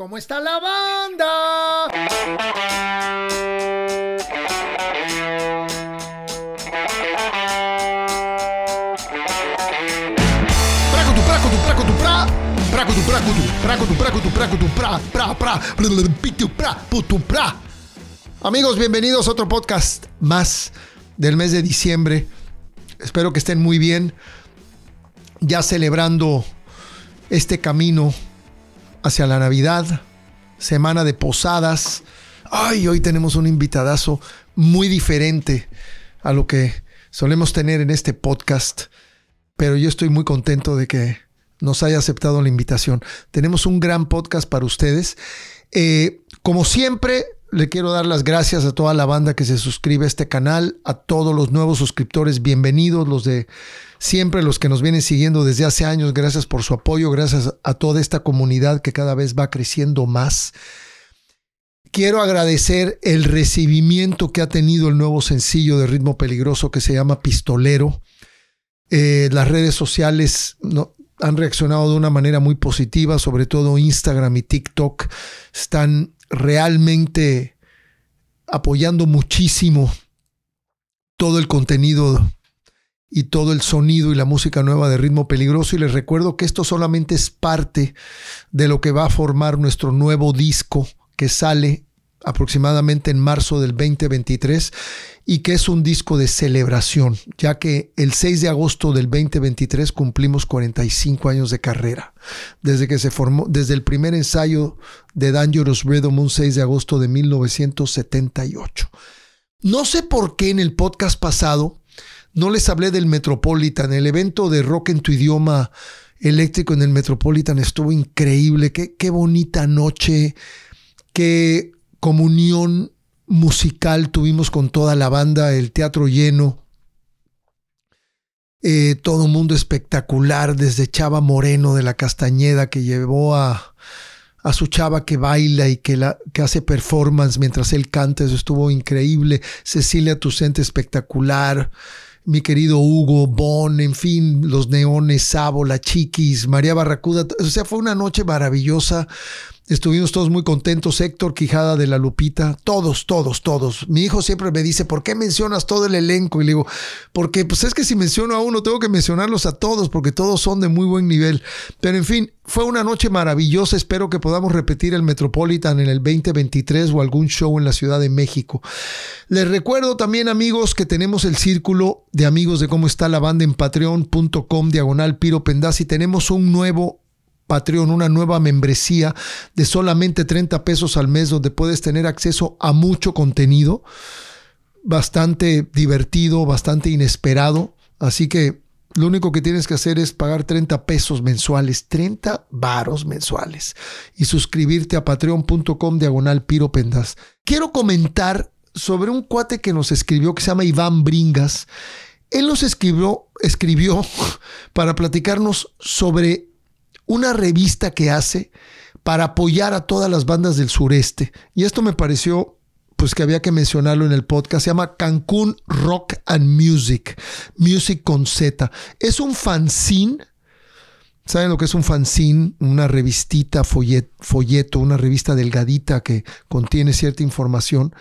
¿Cómo está la banda? Amigos, bienvenidos a otro podcast más del mes de diciembre. Espero que estén muy bien. Ya celebrando este camino hacia la Navidad, semana de posadas. Ay, hoy tenemos un invitadazo muy diferente a lo que solemos tener en este podcast, pero yo estoy muy contento de que nos haya aceptado la invitación. Tenemos un gran podcast para ustedes. Eh, como siempre, le quiero dar las gracias a toda la banda que se suscribe a este canal, a todos los nuevos suscriptores, bienvenidos, los de siempre, los que nos vienen siguiendo desde hace años, gracias por su apoyo, gracias a toda esta comunidad que cada vez va creciendo más. Quiero agradecer el recibimiento que ha tenido el nuevo sencillo de ritmo peligroso que se llama Pistolero. Eh, las redes sociales han reaccionado de una manera muy positiva, sobre todo Instagram y TikTok están realmente apoyando muchísimo todo el contenido y todo el sonido y la música nueva de ritmo peligroso. Y les recuerdo que esto solamente es parte de lo que va a formar nuestro nuevo disco que sale aproximadamente en marzo del 2023 y que es un disco de celebración, ya que el 6 de agosto del 2023 cumplimos 45 años de carrera, desde que se formó, desde el primer ensayo de Dangerous Rhythm un 6 de agosto de 1978. No sé por qué en el podcast pasado no les hablé del Metropolitan, el evento de rock en tu idioma eléctrico en el Metropolitan estuvo increíble, qué, qué bonita noche, qué comunión musical tuvimos con toda la banda, el teatro lleno, eh, todo un mundo espectacular, desde Chava Moreno de la Castañeda que llevó a, su chava que baila y que hace performance mientras él canta, eso estuvo increíble, Cecilia Tucente espectacular, mi querido Hugo, Bon, en fin, los Neones, Sabo, la Chiquis, María Barracuda, o sea, fue una noche maravillosa Estuvimos todos muy contentos, Héctor Quijada de la Lupita, todos, todos, todos. Mi hijo siempre me dice, ¿por qué mencionas todo el elenco? Y le digo, porque pues es que si menciono a uno, tengo que mencionarlos a todos, porque todos son de muy buen nivel. Pero en fin, fue una noche maravillosa, espero que podamos repetir el Metropolitan en el 2023 o algún show en la Ciudad de México. Les recuerdo también amigos que tenemos el círculo de amigos de cómo está la banda en patreon.com diagonal Piro y tenemos un nuevo Patreon, una nueva membresía de solamente 30 pesos al mes donde puedes tener acceso a mucho contenido, bastante divertido, bastante inesperado. Así que lo único que tienes que hacer es pagar 30 pesos mensuales, 30 varos mensuales y suscribirte a patreon.com diagonal Piro Pendas. Quiero comentar sobre un cuate que nos escribió que se llama Iván Bringas. Él nos escribió, escribió para platicarnos sobre una revista que hace para apoyar a todas las bandas del sureste. Y esto me pareció pues que había que mencionarlo en el podcast. Se llama Cancún Rock and Music, Music con Z. Es un fanzine. ¿Saben lo que es un fanzine? Una revistita, folleto, una revista delgadita que contiene cierta información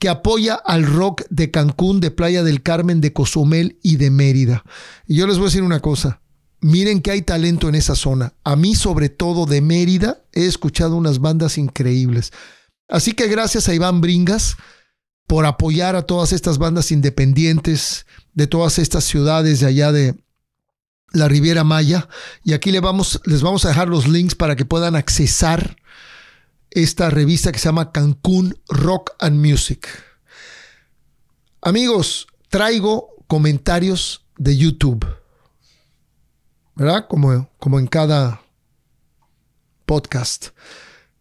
que apoya al rock de Cancún, de Playa del Carmen, de Cozumel y de Mérida. Y yo les voy a decir una cosa. Miren que hay talento en esa zona. A mí, sobre todo de Mérida, he escuchado unas bandas increíbles. Así que gracias a Iván Bringas por apoyar a todas estas bandas independientes de todas estas ciudades de allá de la Riviera Maya. Y aquí les vamos, les vamos a dejar los links para que puedan accesar esta revista que se llama Cancún Rock and Music. Amigos, traigo comentarios de YouTube. ¿Verdad? Como, como en cada podcast.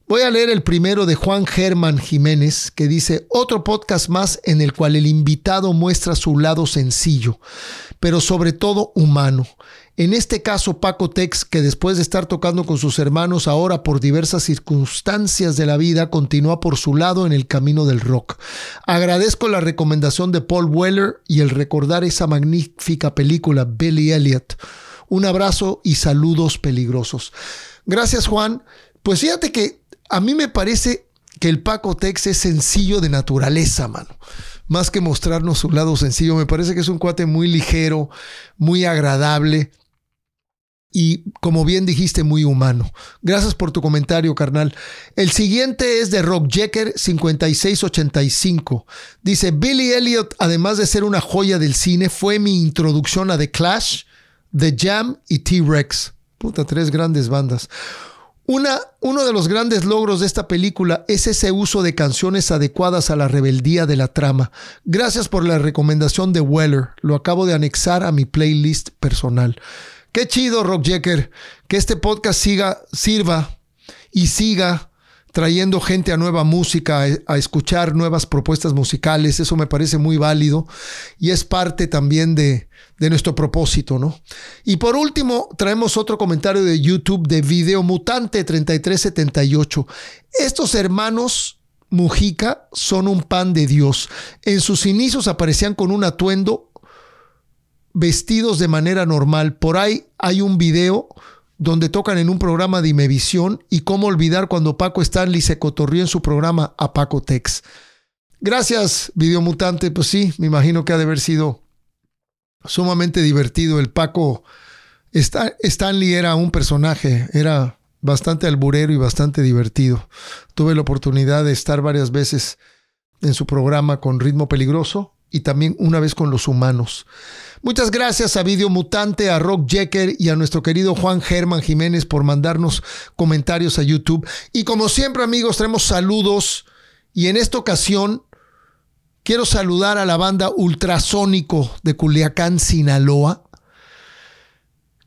Voy a leer el primero de Juan Germán Jiménez, que dice, otro podcast más en el cual el invitado muestra su lado sencillo, pero sobre todo humano. En este caso, Paco Tex, que después de estar tocando con sus hermanos ahora por diversas circunstancias de la vida, continúa por su lado en el camino del rock. Agradezco la recomendación de Paul Weller y el recordar esa magnífica película Billy Elliot un abrazo y saludos peligrosos. Gracias, Juan. Pues fíjate que a mí me parece que el Paco Tex es sencillo de naturaleza, mano. Más que mostrarnos su lado sencillo, me parece que es un cuate muy ligero, muy agradable y, como bien dijiste, muy humano. Gracias por tu comentario, carnal. El siguiente es de Rock Jecker 5685. Dice, Billy Elliot, además de ser una joya del cine, fue mi introducción a The Clash, The Jam y T-Rex. Puta, tres grandes bandas. Una, uno de los grandes logros de esta película es ese uso de canciones adecuadas a la rebeldía de la trama. Gracias por la recomendación de Weller. Lo acabo de anexar a mi playlist personal. Qué chido, Rock Jecker, que este podcast siga, sirva y siga trayendo gente a nueva música, a, escuchar nuevas propuestas musicales. Eso me parece muy válido y es parte también de, de nuestro propósito, ¿no? Y por último, traemos otro comentario de YouTube de Video Mutante 3378. Estos hermanos Mujica son un pan de Dios. En sus inicios aparecían con un atuendo vestidos de manera normal. Por ahí hay un video donde tocan en un programa de Imevisión y cómo olvidar cuando Paco Stanley se cotorrió en su programa a Paco Tex. Gracias, Videomutante. Pues sí, me imagino que ha de haber sido sumamente divertido. El Paco Stanley era un personaje, era bastante alburero y bastante divertido. Tuve la oportunidad de estar varias veces en su programa con Ritmo Peligroso y también una vez con los humanos. Muchas gracias a Video Mutante, a Rock Jecker y a nuestro querido Juan Germán Jiménez por mandarnos comentarios a YouTube. Y como siempre, amigos, tenemos saludos. Y en esta ocasión quiero saludar a la banda Ultrasónico de Culiacán, Sinaloa,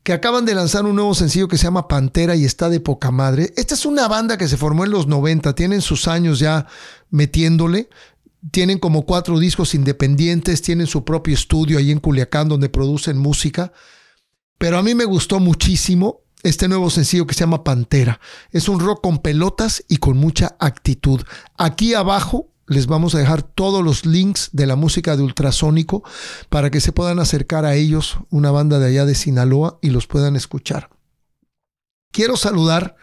que acaban de lanzar un nuevo sencillo que se llama Pantera y está de poca madre. Esta es una banda que se formó en los 90, tienen sus años ya metiéndole, tienen como cuatro discos independientes, tienen su propio estudio ahí en Culiacán donde producen música. Pero a mí me gustó muchísimo este nuevo sencillo que se llama Pantera. Es un rock con pelotas y con mucha actitud. Aquí abajo les vamos a dejar todos los links de la música de Ultrasónico para que se puedan acercar a ellos, una banda de allá de Sinaloa, y los puedan escuchar. Quiero saludar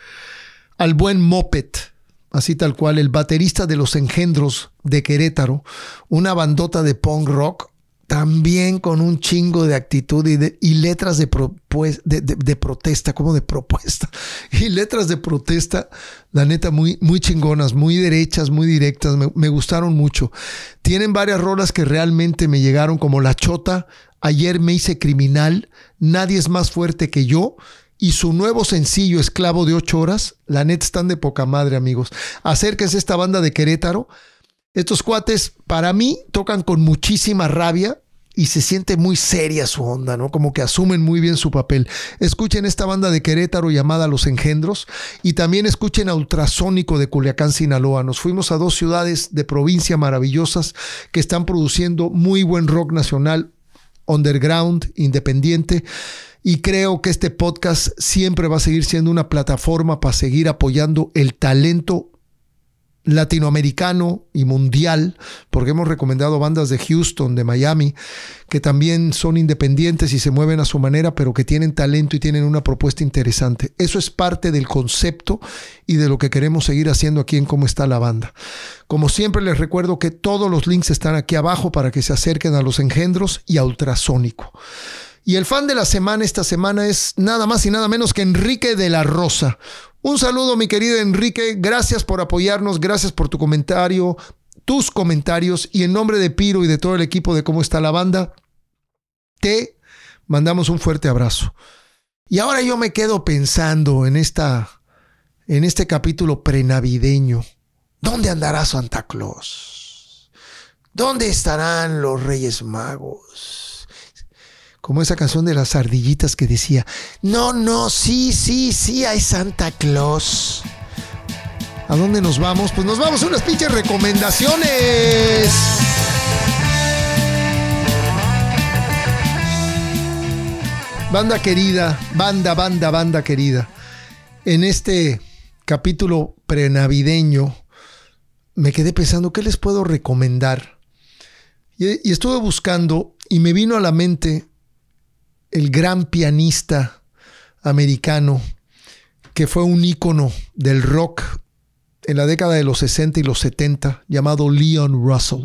al buen Moped así tal cual, el baterista de Los Engendros de Querétaro, una bandota de punk rock, también con un chingo de actitud y, letras de, protesta, como de propuesta, y letras de protesta, la neta, muy, muy chingonas, muy derechas, muy directas, me, me gustaron mucho. Tienen varias rolas que realmente me llegaron, como La Chota, Ayer me hice criminal, Nadie es más fuerte que yo, y su nuevo sencillo Esclavo de ocho horas, la net están de poca madre, amigos. Acérquense a esta banda de Querétaro. Estos cuates, para mí, tocan con muchísima rabia y se siente muy seria su onda, ¿no? Como que asumen muy bien su papel. Escuchen esta banda de Querétaro llamada Los Engendros y también escuchen a Ultrasónico de Culiacán, Sinaloa. Nos fuimos a dos ciudades de provincia maravillosas que están produciendo muy buen rock nacional, underground, independiente. Y creo que este podcast siempre va a seguir siendo una plataforma para seguir apoyando el talento latinoamericano y mundial, porque hemos recomendado bandas de Houston, de Miami, que también son independientes y se mueven a su manera, pero que tienen talento y tienen una propuesta interesante. Eso es parte del concepto y de lo que queremos seguir haciendo aquí en Cómo está la banda. Como siempre les recuerdo que todos los links están aquí abajo para que se acerquen a los engendros y a ultrasónico. Y el fan de la semana esta semana es nada más y nada menos que Enrique de la Rosa. Un saludo, mi querido Enrique. Gracias por apoyarnos, gracias por tu comentario, tus comentarios. Y en nombre de Piro y de todo el equipo de cómo está la banda, te mandamos un fuerte abrazo. Y ahora yo me quedo pensando en esta en este capítulo prenavideño. ¿Dónde andará Santa Claus? ¿Dónde estarán los Reyes Magos? Como esa canción de las ardillitas que decía, no, no, sí, sí, sí, hay Santa Claus. ¿A dónde nos vamos? Pues nos vamos a unas pinches recomendaciones. Banda querida, banda, banda, banda querida. En este capítulo prenavideño me quedé pensando, ¿qué les puedo recomendar? Y, y estuve buscando y me vino a la mente el gran pianista americano que fue un ícono del rock en la década de los 60 y los 70 llamado Leon Russell.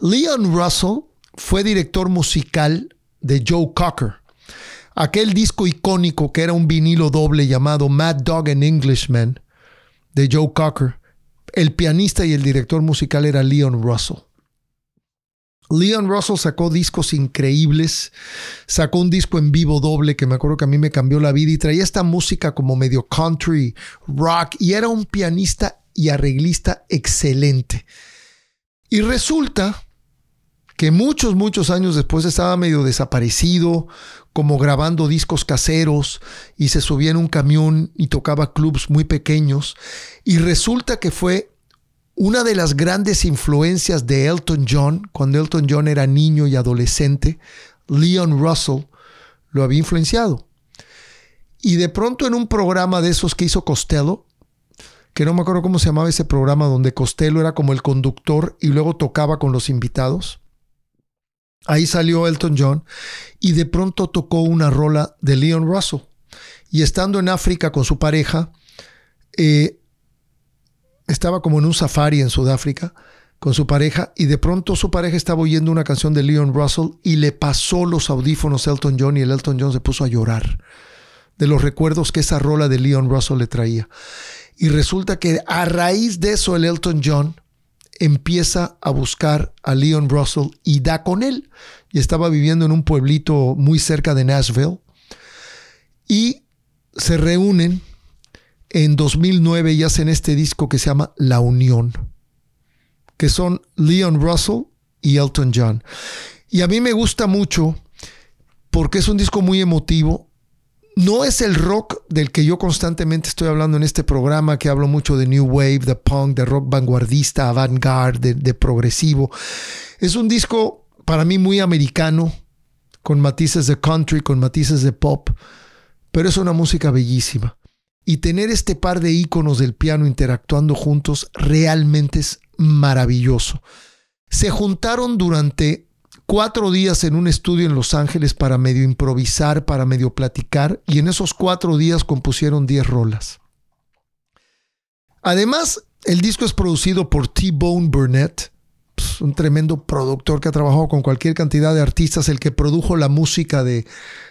Leon Russell fue director musical de Joe Cocker, aquel disco icónico que era un vinilo doble llamado Mad Dog and Englishman de Joe Cocker. El pianista y el director musical era Leon Russell. Leon Russell sacó discos increíbles, sacó un disco en vivo doble que me acuerdo que a mí me cambió la vida y traía esta música como medio country, rock y era un pianista y arreglista excelente. Y resulta que muchos, muchos años después estaba medio desaparecido, como grabando discos caseros y se subía en un camión y tocaba clubs muy pequeños. Y resulta que fue una de las grandes influencias de Elton John, cuando Elton John era niño y adolescente, Leon Russell lo había influenciado. Y de pronto en un programa de esos que hizo Costello, que no me acuerdo cómo se llamaba ese programa, donde Costello era como el conductor y luego tocaba con los invitados. Ahí salió Elton John y de pronto tocó una rola de Leon Russell. Y estando en África con su pareja, eh, estaba como en un safari en Sudáfrica con su pareja y de pronto su pareja estaba oyendo una canción de Leon Russell y le pasó los audífonos Elton John y el Elton John se puso a llorar de los recuerdos que esa rola de Leon Russell le traía. Y resulta que a raíz de eso el Elton John empieza a buscar a Leon Russell y da con él. Y estaba viviendo en un pueblito muy cerca de Nashville. Y se reúnen en 2009 y hacen este disco que se llama La Unión, que son Leon Russell y Elton John. Y a mí me gusta mucho porque es un disco muy emotivo. No es el rock del que yo constantemente estoy hablando en este programa, que hablo mucho de New Wave, de punk, de rock vanguardista, avant-garde, de, de progresivo. Es un disco para mí muy americano, con matices de country, con matices de pop, pero es una música bellísima. Y tener este par de íconos del piano interactuando juntos realmente es maravilloso. Se juntaron durante cuatro días en un estudio en Los Ángeles para medio improvisar, para medio platicar, y en esos cuatro días compusieron diez rolas. Además, el disco es producido por T-Bone Burnett, un tremendo productor que ha trabajado con cualquier cantidad de artistas, el que produjo la música de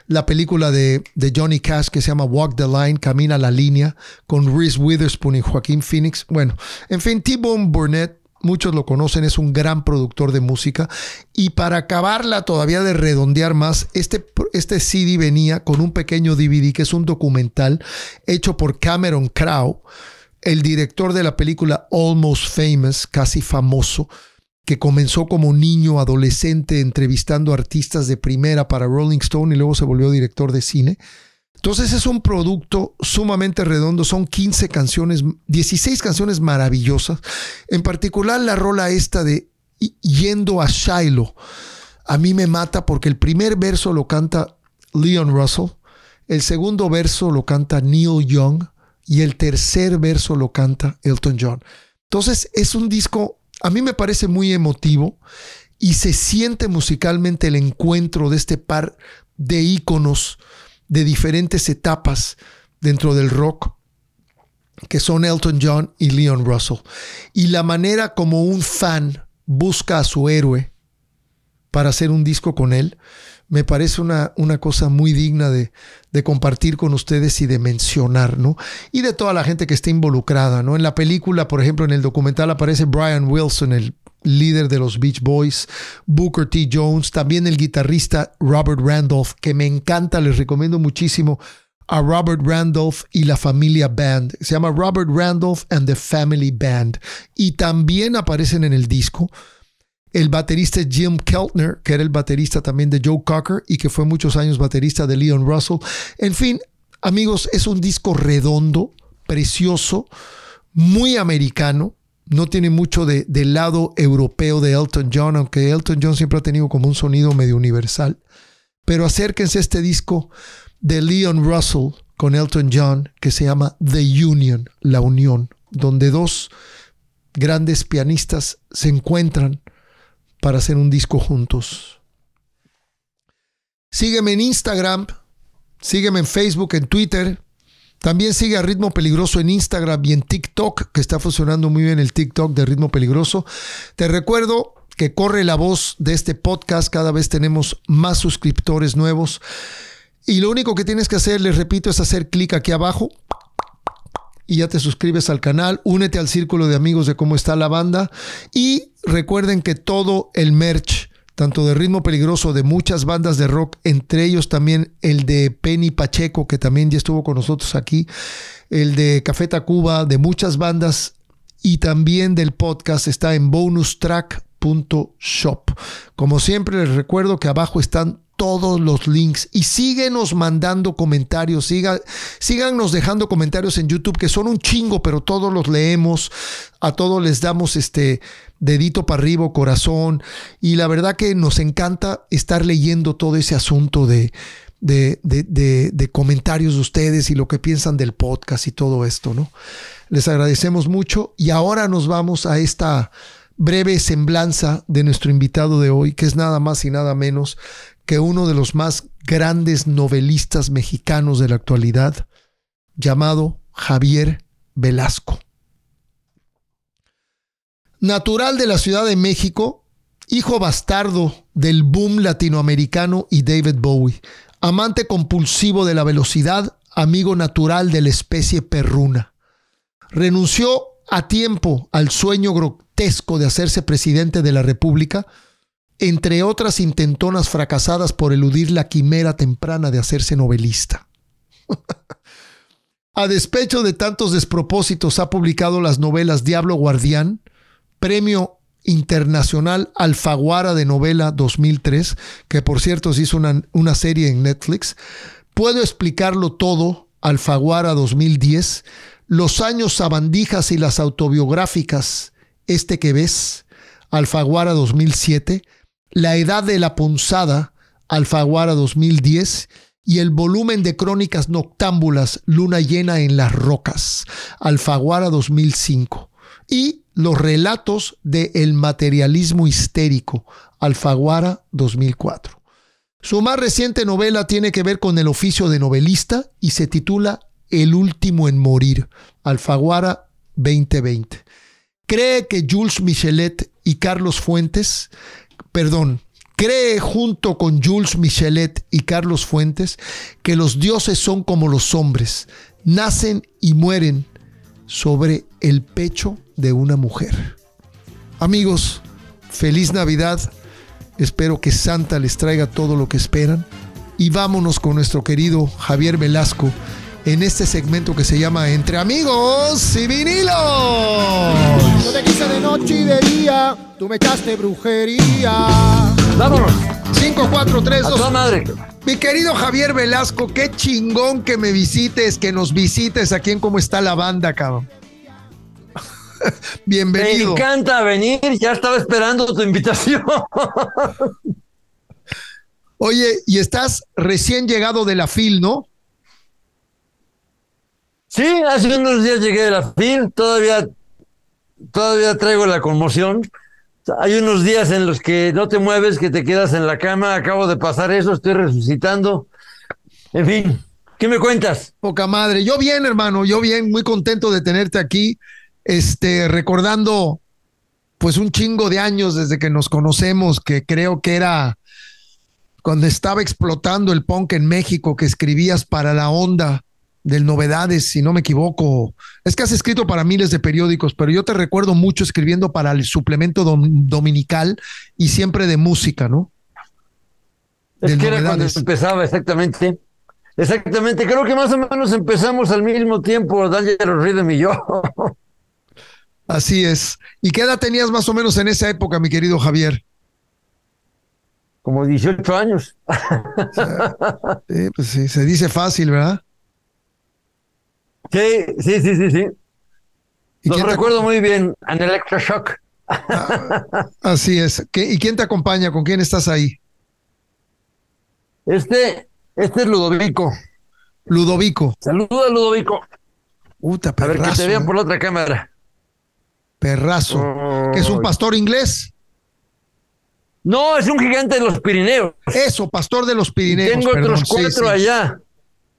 la película de, Johnny Cash que se llama Walk the Line, Camina la Línea, con Reese Witherspoon y Joaquín Phoenix. Bueno, en fin, T-Bone Burnett, muchos lo conocen, es un gran productor de música. Y para acabarla todavía de redondear más, este, este CD venía con un pequeño DVD que es un documental hecho por Cameron Crowe, el director de la película Almost Famous, casi famoso que comenzó como niño, adolescente, entrevistando artistas de primera para Rolling Stone y luego se volvió director de cine. Entonces es un producto sumamente redondo, son 15 canciones, 16 canciones maravillosas, en particular la rola esta de Yendo a Shiloh. A mí me mata porque el primer verso lo canta Leon Russell, el segundo verso lo canta Neil Young y el tercer verso lo canta Elton John. Entonces es un disco a mí me parece muy emotivo y se siente musicalmente el encuentro de este par de íconos de diferentes etapas dentro del rock que son Elton John y Leon Russell. Y la manera como un fan busca a su héroe para hacer un disco con él, me parece una, una cosa muy digna de, de, compartir con ustedes y de mencionar, ¿no? Y de toda la gente que está involucrada, ¿no? En la película, por ejemplo, en el documental aparece Brian Wilson, el líder de los Beach Boys, Booker T. Jones, también el guitarrista Robert Randolph, que me encanta, les recomiendo muchísimo a Robert Randolph y la familia Band. Se llama Robert Randolph and the Family Band. Y también aparecen en el disco el baterista Jim Keltner, que era el baterista también de Joe Cocker y que fue muchos años baterista de Leon Russell. En fin, amigos, es un disco redondo, precioso, muy americano. No tiene mucho de, del lado europeo de Elton John, aunque Elton John siempre ha tenido como un sonido medio universal. Pero acérquense a este disco de Leon Russell con Elton John que se llama The Union, la unión, donde dos grandes pianistas se encuentran para hacer un disco juntos. Sígueme en Instagram, sígueme en Facebook, en Twitter. También sigue a Ritmo Peligroso en Instagram y en TikTok, que está funcionando muy bien el TikTok de Ritmo Peligroso. Te recuerdo que corre la voz de este podcast, cada vez tenemos más suscriptores nuevos. Y lo único que tienes que hacer, les repito, es hacer clic aquí abajo y ya te suscribes al canal, únete al círculo de amigos de cómo está la banda y recuerden que todo el merch, tanto de ritmo peligroso de muchas bandas de rock, entre ellos también el de Penny Pacheco, que también ya estuvo con nosotros aquí, el de Café Tacuba, de muchas bandas y también del podcast está en bonustrack.shop. Como siempre les recuerdo que abajo están todos los links. Y síguenos mandando comentarios, siga, síganos dejando comentarios en YouTube que son un chingo, pero todos los leemos, a todos les damos este dedito para arriba, corazón. Y la verdad que nos encanta estar leyendo todo ese asunto de, de, de, de, comentarios de ustedes y lo que piensan del podcast y todo esto, ¿no? Les agradecemos mucho. Y ahora nos vamos a esta breve semblanza de nuestro invitado de hoy, que es nada más y nada menos que uno de los más grandes novelistas mexicanos de la actualidad, llamado Javier Velasco. Natural de la Ciudad de México, hijo bastardo del boom latinoamericano y David Bowie, amante compulsivo de la velocidad, amigo natural de la especie perruna. Renunció a tiempo al sueño grotesco de hacerse presidente de la República, entre otras intentonas fracasadas por eludir la quimera temprana de hacerse novelista. A despecho de tantos despropósitos, ha publicado las novelas Diablo Guardián, Premio Internacional Alfaguara de Novela 2003, que por cierto se hizo una, una serie en Netflix, Puedo explicarlo todo, Alfaguara 2010, Los años sabandijas y las autobiográficas, este que ves, Alfaguara 2007, la Edad de la Punzada, Alfaguara 2010, y el volumen de crónicas noctámbulas Luna llena en las rocas, Alfaguara 2005, y los relatos de El materialismo histérico, Alfaguara 2004. Su más reciente novela tiene que ver con el oficio de novelista y se titula El último en morir, Alfaguara 2020. Cree que Jules Michelet y Carlos Fuentes perdón, cree junto con Jules Michelet y Carlos Fuentes que los dioses son como los hombres, nacen y mueren sobre el pecho de una mujer. Amigos, feliz Navidad. Espero que Santa les traiga todo lo que esperan. Y vámonos con nuestro querido Javier Velasco en este segmento que se llama Entre Amigos y Vinilos. Yo te quise de noche y de día, tú me echaste brujería. Vámonos. 5, 4, 3, 2. madre. Mi querido Javier Velasco, qué chingón que me visites, que nos visites aquí en Cómo está la banda, cabrón. Bienvenido. Me encanta venir, ya estaba esperando tu invitación. Oye, y estás recién llegado de la FIL, ¿no? Sí, hace unos días llegué de la FIL, todavía, todavía traigo la conmoción. Hay unos días en los que no te mueves, que te quedas en la cama, acabo de pasar eso, estoy resucitando. En fin, ¿qué me cuentas? Poca madre. Yo bien, hermano, yo bien, muy contento de tenerte aquí, este, recordando pues un chingo de años desde que nos conocemos, que creo que era cuando estaba explotando el punk en México, que escribías para la onda del Novedades, si no me equivoco. Es que has escrito para miles de periódicos, pero yo te recuerdo mucho escribiendo para el suplemento dominical y siempre de música, ¿no? Es que era cuando empezaba exactamente. Exactamente, creo que más o menos empezamos al mismo tiempo, Daniel Rhythm y yo. Así es. ¿Y qué edad tenías más o menos en esa época, mi querido Javier? Como 18 años. Sí, pues sí, se dice fácil, ¿verdad? Sí, sí, sí, sí, sí. Lo recuerdo muy bien, en Electroshock. Ah, así es. ¿Y quién te acompaña? ¿Con quién estás ahí? Este, este es Ludovico. Ludovico. Saluda, Ludovico. Puta, perrazo, A ver que te vean ¿eh? por la otra cámara. Perrazo. ¿Que es un pastor inglés? No, es un gigante de los Pirineos. Eso, pastor de los Pirineos. Tengo perdón, otros sí, cuatro sí. allá.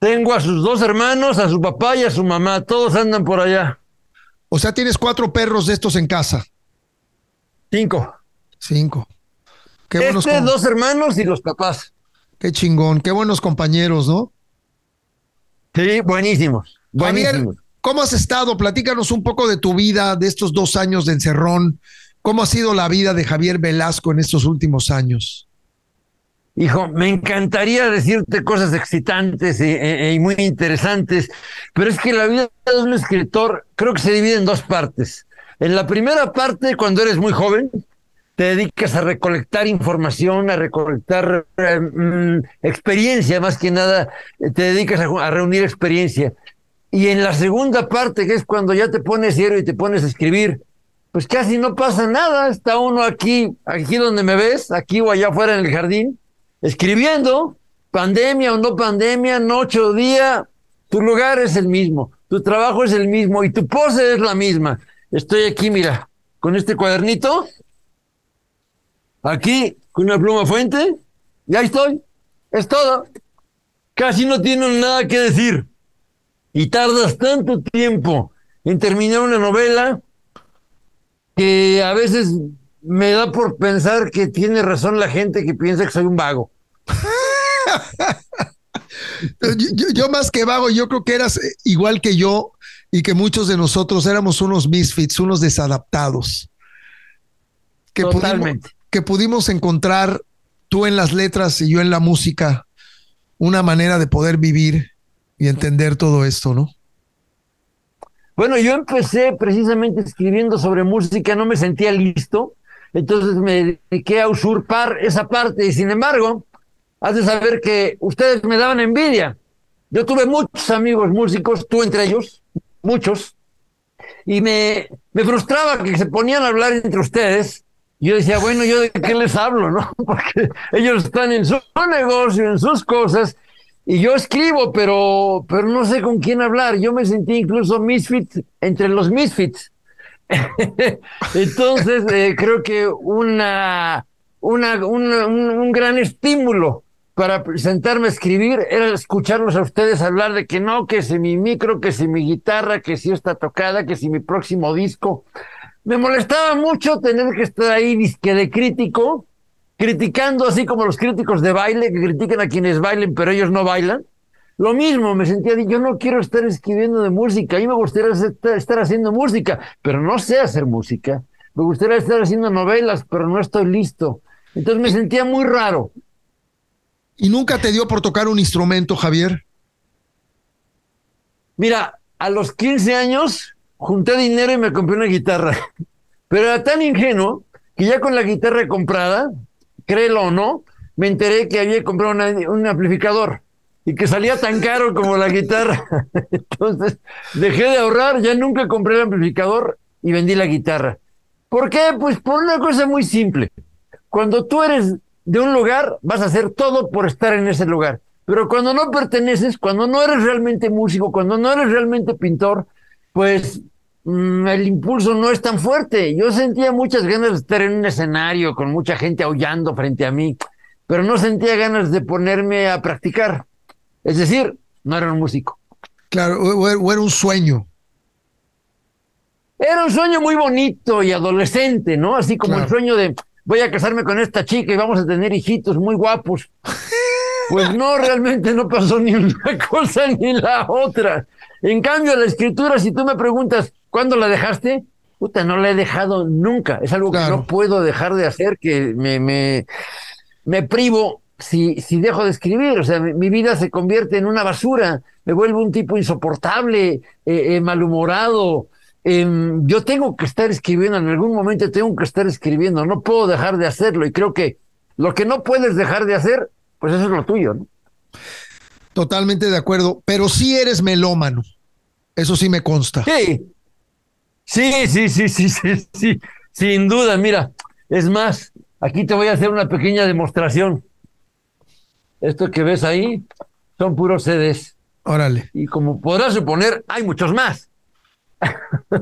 Tengo a sus dos hermanos, a su papá y a su mamá. Todos andan por allá. O sea, tienes cuatro perros de estos en casa. Cinco. Cinco. Qué buenos Este, dos hermanos y los papás. Qué chingón. Qué buenos compañeros, ¿no? Sí, buenísimos. Javier, Buenísimos. ¿cómo has estado? Platícanos un poco de tu vida, de estos dos años de encerrón. ¿Cómo ha sido la vida de Javier Velasco en estos últimos años? Hijo, me encantaría decirte cosas excitantes y, e- y muy interesantes, pero es que la vida de un escritor creo que se divide en dos partes. En la primera parte, cuando eres muy joven, te dedicas a recolectar información, a recolectar mm, experiencia, más que nada, eh, te dedicas a, a reunir experiencia. Y en la segunda parte, que es cuando ya te pones serio y te pones a escribir, pues casi no pasa nada. Está uno aquí, aquí donde me ves, aquí o allá afuera en el jardín, escribiendo, pandemia o no pandemia, noche o día, tu lugar es el mismo, tu trabajo es el mismo y tu pose es la misma. Estoy aquí, mira, con este cuadernito, aquí, con una pluma fuente, y ahí estoy. Es todo. Casi no tiene nada que decir. Y tardas tanto tiempo en terminar una novela que a veces me da por pensar que tiene razón la gente que piensa que soy un vago. Yo, yo- yo más que vago, yo creo que eras eh, igual que yo y que muchos de nosotros éramos unos misfits, unos desadaptados. Que pudimos, Totalmente. que pudimos encontrar tú en las letras y yo en la música una manera de poder vivir y entender todo esto, ¿no? Bueno, yo empecé precisamente escribiendo sobre música, no me sentía listo, entonces me dediqué a usurpar esa parte y sin embargo, has de saber que ustedes me daban envidia. Yo tuve muchos amigos músicos, tú entre ellos, muchos, y me, me frustraba que se ponían a hablar entre ustedes. Yo decía, bueno, ¿yo de qué les hablo, no? Porque ellos están en su negocio, en sus cosas, y yo escribo, pero, pero no sé con quién hablar. Yo me sentí incluso misfit entre los misfits. Entonces, eh, creo que una, un, un gran estímulo para sentarme a escribir era escucharlos a ustedes hablar de que no, que si mi micro, que si mi guitarra, que si esta tocada, que si mi próximo disco. Me molestaba mucho tener que estar ahí disque de crítico, criticando así como los críticos de baile que critican a quienes bailen, pero ellos no bailan. Lo mismo, me sentía, yo no quiero estar escribiendo de música, a mí me gustaría estar haciendo música, pero no sé hacer música. Me gustaría estar haciendo novelas, pero no estoy listo. Entonces me sentía muy raro. ¿Y nunca te dio por tocar un instrumento, Javier? Mira, a los 15 años junté dinero y me compré una guitarra. Pero era tan ingenuo que ya con la guitarra comprada, créelo o no, me enteré que había comprado una- un amplificador y que salía tan caro como la guitarra. Entonces dejé de ahorrar, ya nunca compré el amplificador y vendí la guitarra. ¿Por qué? Pues por una cosa muy simple. Cuando tú eres de un lugar, vas a hacer todo por estar en ese lugar. Pero cuando no perteneces, cuando no eres realmente músico, cuando no eres realmente pintor, pues mm, el impulso no es tan fuerte. Yo sentía muchas ganas de estar en un escenario con mucha gente aullando frente a mí, pero no sentía ganas de ponerme a practicar. Es decir, no era un músico. Claro, o, o era un sueño. Era un sueño muy bonito y adolescente, ¿no? Así como Claro. el sueño de voy a casarme con esta chica y vamos a tener hijitos muy guapos. Pues no, realmente no pasó ni una cosa ni la otra. En cambio, la escritura, si tú me preguntas, ¿cuándo la dejaste? Puta, no la he dejado nunca. Es algo Claro. que no puedo dejar de hacer, que me, me, me privo si, si dejo de escribir. O sea, mi, mi vida se convierte en una basura. Me vuelvo un tipo insoportable, eh, eh, malhumorado. Em, yo tengo que estar escribiendo, en algún momento tengo que estar escribiendo. No puedo dejar de hacerlo. Y creo que lo que no puedes dejar de hacer, pues eso es lo tuyo, ¿no? Totalmente de acuerdo. Pero sí eres melómano. Eso sí me consta. Sí. Sí, sí, sí, sí, sí, sí. Sin duda, mira. Es más, aquí te voy a hacer una pequeña demostración. Esto que ves ahí son puros CDs. Órale. Y como podrás suponer, hay muchos más.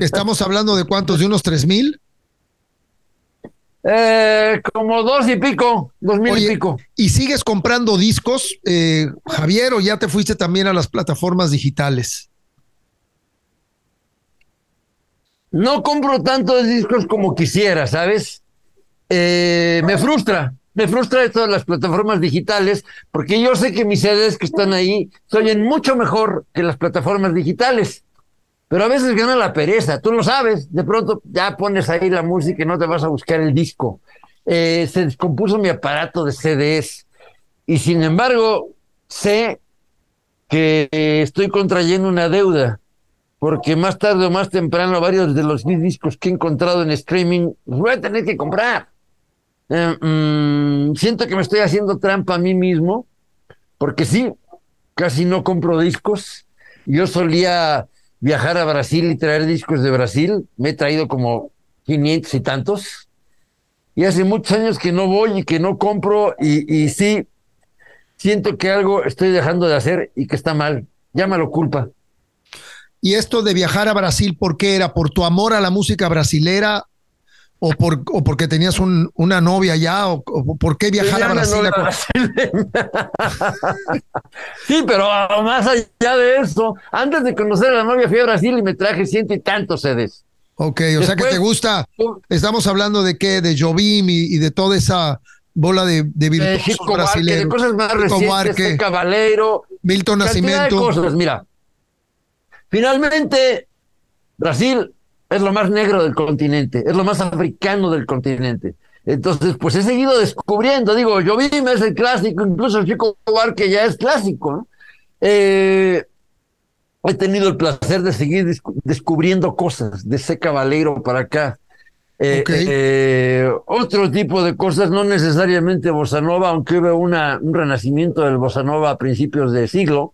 Estamos hablando de cuántos, de unos tres mil. Eh, como dos y pico, dos mil y pico. ¿Y sigues comprando discos, eh, Javier, o ya te fuiste también a las plataformas digitales? No compro tantos discos como quisiera, ¿sabes? Eh, me frustra, me frustra esto de las plataformas digitales, porque yo sé que mis CDs que están ahí se mucho mejor que las plataformas digitales. Pero a veces gana la pereza, tú lo sabes, de pronto ya pones ahí la música y no te vas a buscar el disco. Eh, se descompuso mi aparato de CDs y sin embargo sé que estoy contrayendo una deuda porque más tarde o más temprano varios de los discos que he encontrado en streaming voy a tener que comprar. Eh, mm, siento que me estoy haciendo trampa a mí mismo, porque sí, casi no compro discos. Yo solía viajar a Brasil y traer discos de Brasil. Me he traído como 500 y tantos. Y hace muchos años que no voy y que no compro y, y sí, siento que algo estoy dejando de hacer y que está mal. Llámalo culpa. ¿Y esto de viajar a Brasil, por qué era? ¿Por tu amor a la música brasilera o, por, o porque tenías un, una novia ya? ¿O, por qué viajar a Brasil? sí, pero más allá de eso, antes de conocer a la novia fui a Brasil y me traje ciento y tantos sedes. Ok, o sea que te gusta, estamos hablando de qué, de Jobim y, de toda esa bola de, de virtuosos brasileños. de cosas más recientes, Caballero, Milton Nascimento. De cosas, mira. Finalmente, Brasil es lo más negro del continente, es lo más africano del continente. Entonces, pues he seguido descubriendo, digo, yo vi es el clásico, incluso el Chico que ya es clásico. Eh, he tenido el placer de seguir descubriendo cosas de ese caballero para acá. Eh, eh, otro tipo de cosas, no necesariamente bossa nova, aunque hubo una, un renacimiento del bossa nova a principios de siglo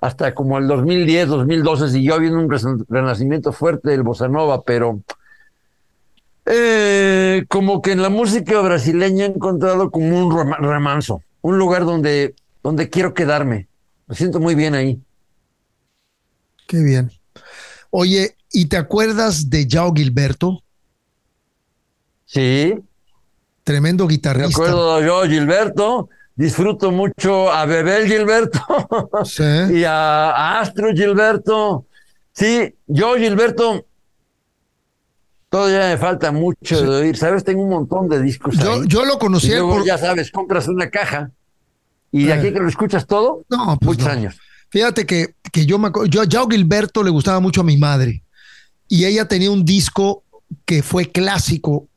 hasta como el 2010, 2012 siguió habiendo un renacimiento fuerte del bossa nova, pero eh, como que en la música brasileña he encontrado como un remanso, un lugar donde, donde quiero quedarme. Me siento muy bien ahí. Qué bien. Oye, ¿y te acuerdas de Jao Gilberto? Sí. Tremendo guitarrista. Me acuerdo de Gilberto disfruto mucho a Bebel Gilberto y a, Astro Gilberto. Sí, yo Gilberto, todavía me falta mucho de oír, ¿sabes? Tengo un montón de discos. Yo, yo lo conocí. Ya sabes, compras una caja y de aquí que lo escuchas todo, no, pues muchos años. Fíjate que, que yo me yo a Gilberto le gustaba mucho a mi madre y ella tenía un disco que fue clásico,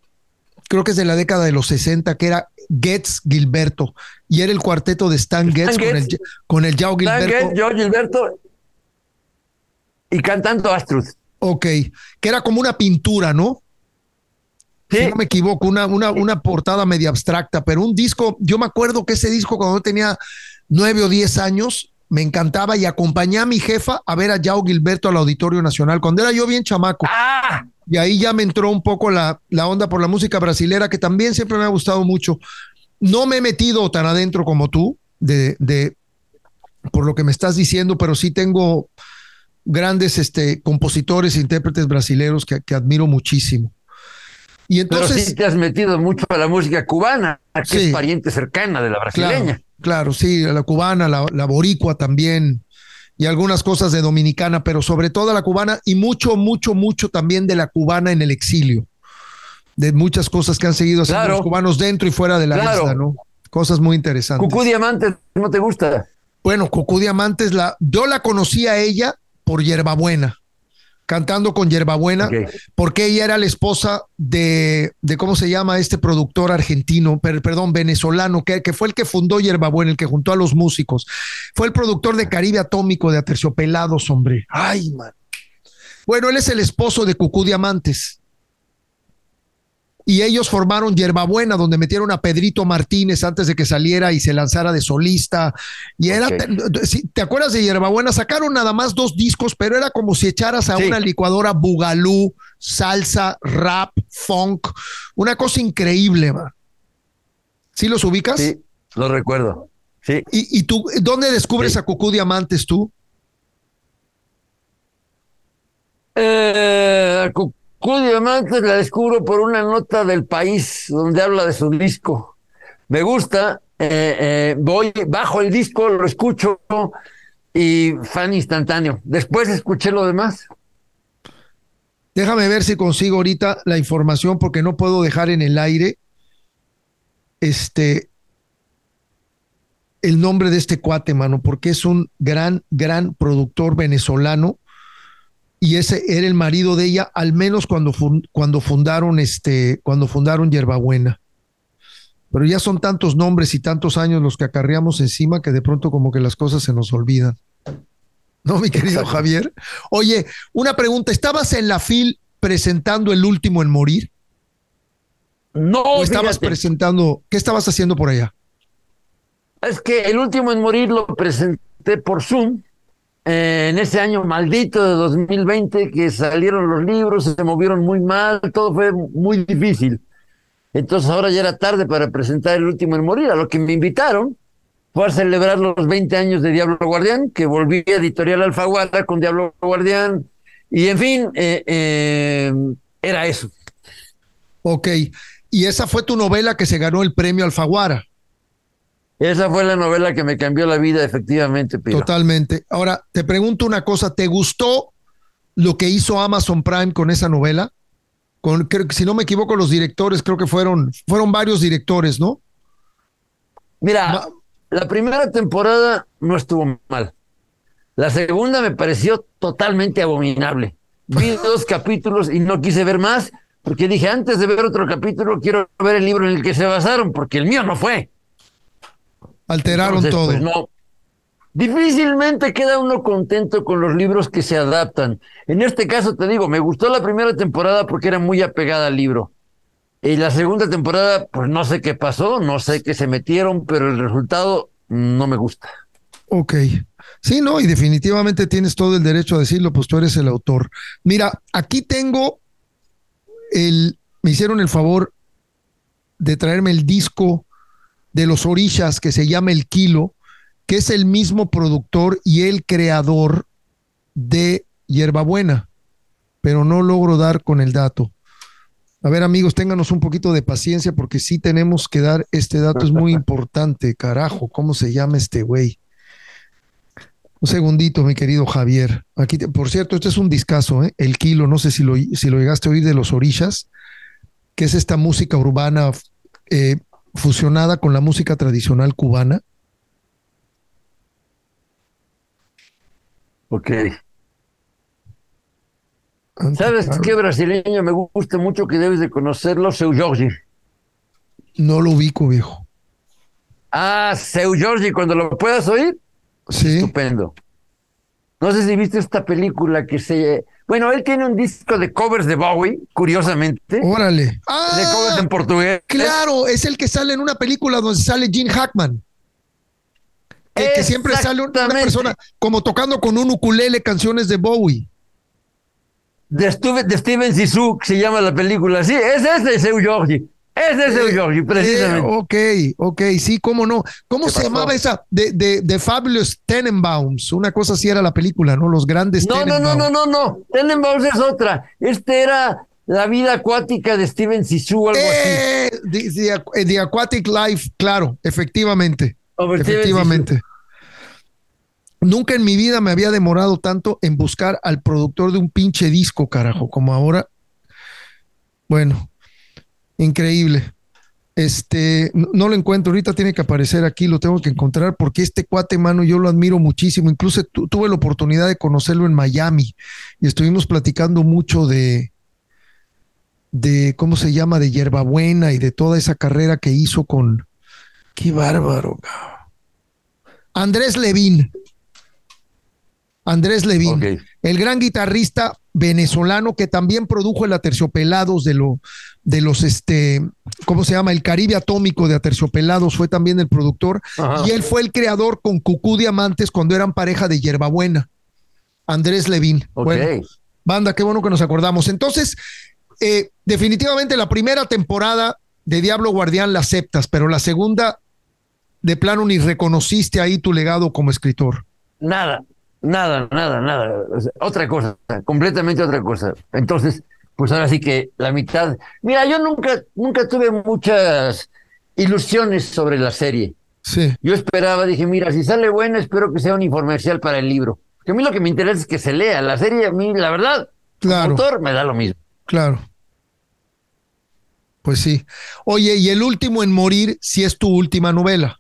creo que es de la década de los 60, que era Getz Gilberto y era el cuarteto de Stan, Getz, con el, con el Yao Gilberto. Stan Gilberto y cantando Astrud. Ok, que era como una pintura, ¿no? Sí. Si no me equivoco, una, una, una portada media abstracta, pero un disco, yo me acuerdo que ese disco cuando yo tenía nueve o diez años, me encantaba y acompañé a mi jefa a ver a Yao Gilberto al Auditorio Nacional, cuando era yo bien chamaco. Ah. Y ahí ya me entró un poco la, la onda por la música brasilera, que también siempre me ha gustado mucho. No me he metido tan adentro como tú, de, de por lo que me estás diciendo, pero sí tengo grandes este, compositores e intérpretes brasileños que, que, admiro muchísimo. Y entonces, pero sí te has metido mucho a la música cubana, que es pariente cercana de la brasileña. Claro, sí, la cubana, la, la boricua también, y algunas cosas de dominicana, pero sobre todo la cubana y mucho, mucho, mucho también de la cubana en el exilio. De muchas cosas que han seguido haciendo los cubanos dentro y fuera de la isla, ¿no? Cosas muy interesantes. Cucú Diamantes, ¿no te gusta? Bueno, Cucú Diamantes, la, yo la conocí a ella por Hierbabuena cantando con Yerbabuena, porque ella era la esposa de, de, ¿cómo se llama? Este productor argentino, perdón, venezolano, que, que, fue el que fundó Yerbabuena, el que juntó a los músicos. Fue el productor de Caribe Atómico de Aterciopelados, hombre. Ay, man. Bueno, él es el esposo de Cucú Diamantes y ellos formaron Yerbabuena, donde metieron a Pedrito Martínez antes de que saliera y se lanzara de solista. Y era, te, acuerdas de Yerbabuena? Sacaron nada más dos discos, pero era como si echaras a una licuadora bugalú, salsa, rap, funk, una cosa increíble, man. ¿Sí los ubicas? Sí, lo recuerdo. Sí. ¿Y, tú, dónde descubres a Cucú Diamantes tú? Eh, Cucuy Diamantes la descubro por una nota del país donde habla de su disco. Me gusta, eh, eh, voy, bajo el disco, lo escucho y fan instantáneo. Después escuché lo demás. Déjame ver si consigo ahorita la información porque no puedo dejar en el aire este el nombre de este cuate, mano, porque es un gran, gran productor venezolano y ese era el marido de ella, al menos cuando, cuando fundaron este, cuando fundaron Yerbabuena. Pero ya son tantos nombres y tantos años los que acarreamos encima que de pronto como que las cosas se nos olvidan. ¿No, mi querido Javier? Oye, una pregunta, ¿estabas en la FIL presentando El último en morir? No, ¿O estabas presentando, qué estabas haciendo por allá? Es que El último en morir lo presenté por Zoom eh, en ese año maldito de 2020 que salieron los libros, se movieron muy mal, todo fue muy difícil. Entonces ahora ya era tarde para presentar el último en morir, a lo que me invitaron fue a celebrar los 20 años de Diablo Guardián, que volví a editorial Alfaguara con Diablo Guardián, y en fin, eh, eh, era eso. Ok, y esa fue tu novela que se ganó el premio Alfaguara. Esa fue la novela que me cambió la vida, efectivamente. Totalmente. Ahora, te pregunto una cosa, ¿te gustó lo que hizo Amazon Prime con esa novela? Con, si no me equivoco, los directores, creo que fueron, fueron varios directores, ¿no? Mira, la primera temporada no estuvo mal. La segunda me pareció totalmente abominable. Vi dos capítulos y no quise ver más, porque dije, antes de ver otro capítulo, quiero ver el libro en el que se basaron, porque el mío no fue. Alteraron todo. Pues, no, difícilmente queda uno contento con los libros que se adaptan. En este caso te digo, me gustó la primera temporada porque era muy apegada al libro. Y la segunda temporada, pues no sé qué pasó, no sé qué se metieron, pero el resultado no me gusta. Ok. Sí, no, y definitivamente tienes todo el derecho a decirlo, pues tú eres el autor. Mira, aquí tengo el, me hicieron el favor de traerme el disco de los orishas que se llama El Kilo, que es el mismo productor y el creador de Hierbabuena, pero no logro dar con el dato. A ver, amigos, ténganos un poquito de paciencia porque sí tenemos que dar este dato, es muy importante, carajo, ¿cómo se llama este güey? Un segundito, mi querido Javier. Aquí, por cierto, este es un discazo, ¿eh? El Kilo, no sé si lo, si lo llegaste a oír de los orishas, que es esta música urbana eh, fusionada con la música tradicional cubana? Ok. ¿Sabes qué brasileño me gusta mucho que debes de conocerlo? Seu Jorge. No lo ubico, viejo. Ah, Seu Jorge, cuando lo puedas oír. Sí. Estupendo. No sé si viste esta película que se bueno, él tiene un disco de covers de Bowie, curiosamente. Órale. de covers en portugués. Claro, es el que sale en una película donde sale Gene Hackman. que siempre sale una persona como tocando con un ukulele canciones de Bowie. De, de Steven Sisu, que se llama la película. Sí, es ese, Seu Jorge. Ese es el Georgie, eh, precisamente. Eh, ok, ok, sí, cómo no. ¿Cómo se llamaba esa? De, de, de, Fabulous Tenenbaums. Una cosa así era la película, ¿no? Los grandes no, No, no, no, no, no. Tenenbaums es otra. Este era La vida acuática de Steven Sisu, algo eh, así. The, Aquatic Life, claro, efectivamente. efectivamente. Nunca en mi vida me había demorado tanto en buscar al productor de un pinche disco, carajo, como ahora. Bueno, Increíble. Este, no, lo encuentro, ahorita tiene que aparecer aquí, lo tengo que encontrar porque este cuate, mano, yo lo admiro muchísimo. Incluso tuve la oportunidad de conocerlo en Miami y estuvimos platicando mucho de, de, ¿cómo se llama? De hierbabuena y de toda esa carrera que hizo con... Qué bárbaro. Andrés Levín. Andrés Levín, el gran guitarrista venezolano que también produjo el Aterciopelados de, lo, de los, este, ¿cómo se llama? El Caribe Atómico de Aterciopelados fue también el productor y él fue el creador con Cucú Diamantes cuando eran pareja de Hierbabuena. Andrés Levín. Bueno, banda, qué bueno que nos acordamos. Entonces, eh, definitivamente la primera temporada de Diablo Guardián la aceptas, pero la segunda, de plano, ni reconociste ahí tu legado como escritor. Nada, Nada, nada, nada. Otra cosa, completamente otra cosa. Entonces, pues ahora sí que la mitad. Mira, yo nunca, nunca tuve muchas ilusiones sobre la serie. Sí. Yo esperaba, dije, mira, si sale buena, espero que sea un informercial para el libro. Que a mí lo que me interesa es que se lea. La serie, a mí, la verdad, Claro. autor, me da lo mismo. Claro. Pues sí. Oye, y el último en morir, si es tu última novela.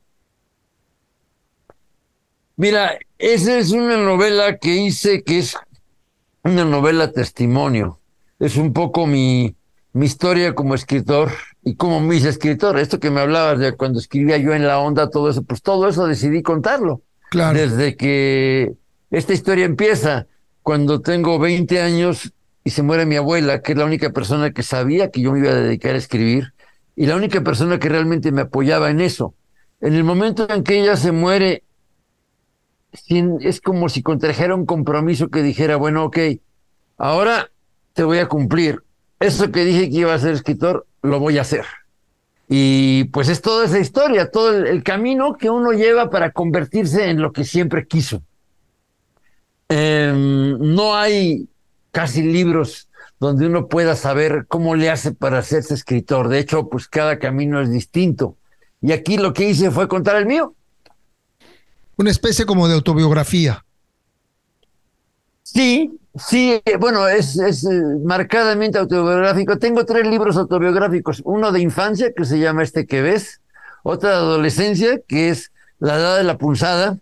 Mira, esa es una novela que hice que es una novela testimonio. Es un poco mi, mi historia como escritor y como mis escritor. Esto que me hablabas de cuando escribía yo en la onda, todo eso, pues todo eso decidí contarlo. Claro. Desde que esta historia empieza, cuando tengo 20 años y se muere mi abuela, que es la única persona que sabía que yo me iba a dedicar a escribir y la única persona que realmente me apoyaba en eso. En el momento en que ella se muere, es como si contrajera un compromiso que dijera, bueno, ok, ahora te voy a cumplir. Eso que dije que iba a ser escritor, lo voy a hacer. Y pues es toda esa historia, todo el, el camino que uno lleva para convertirse en lo que siempre quiso. Em, no hay casi libros donde uno pueda saber cómo le hace para hacerse escritor. De hecho, pues cada camino es distinto. Y aquí lo que hice fue contar el mío. Una especie como de autobiografía. Sí, sí, eh, bueno, es, es eh, marcadamente autobiográfico. Tengo tres libros autobiográficos, uno de infancia que se llama Este que ves, otra de adolescencia que es La edad de la punzada,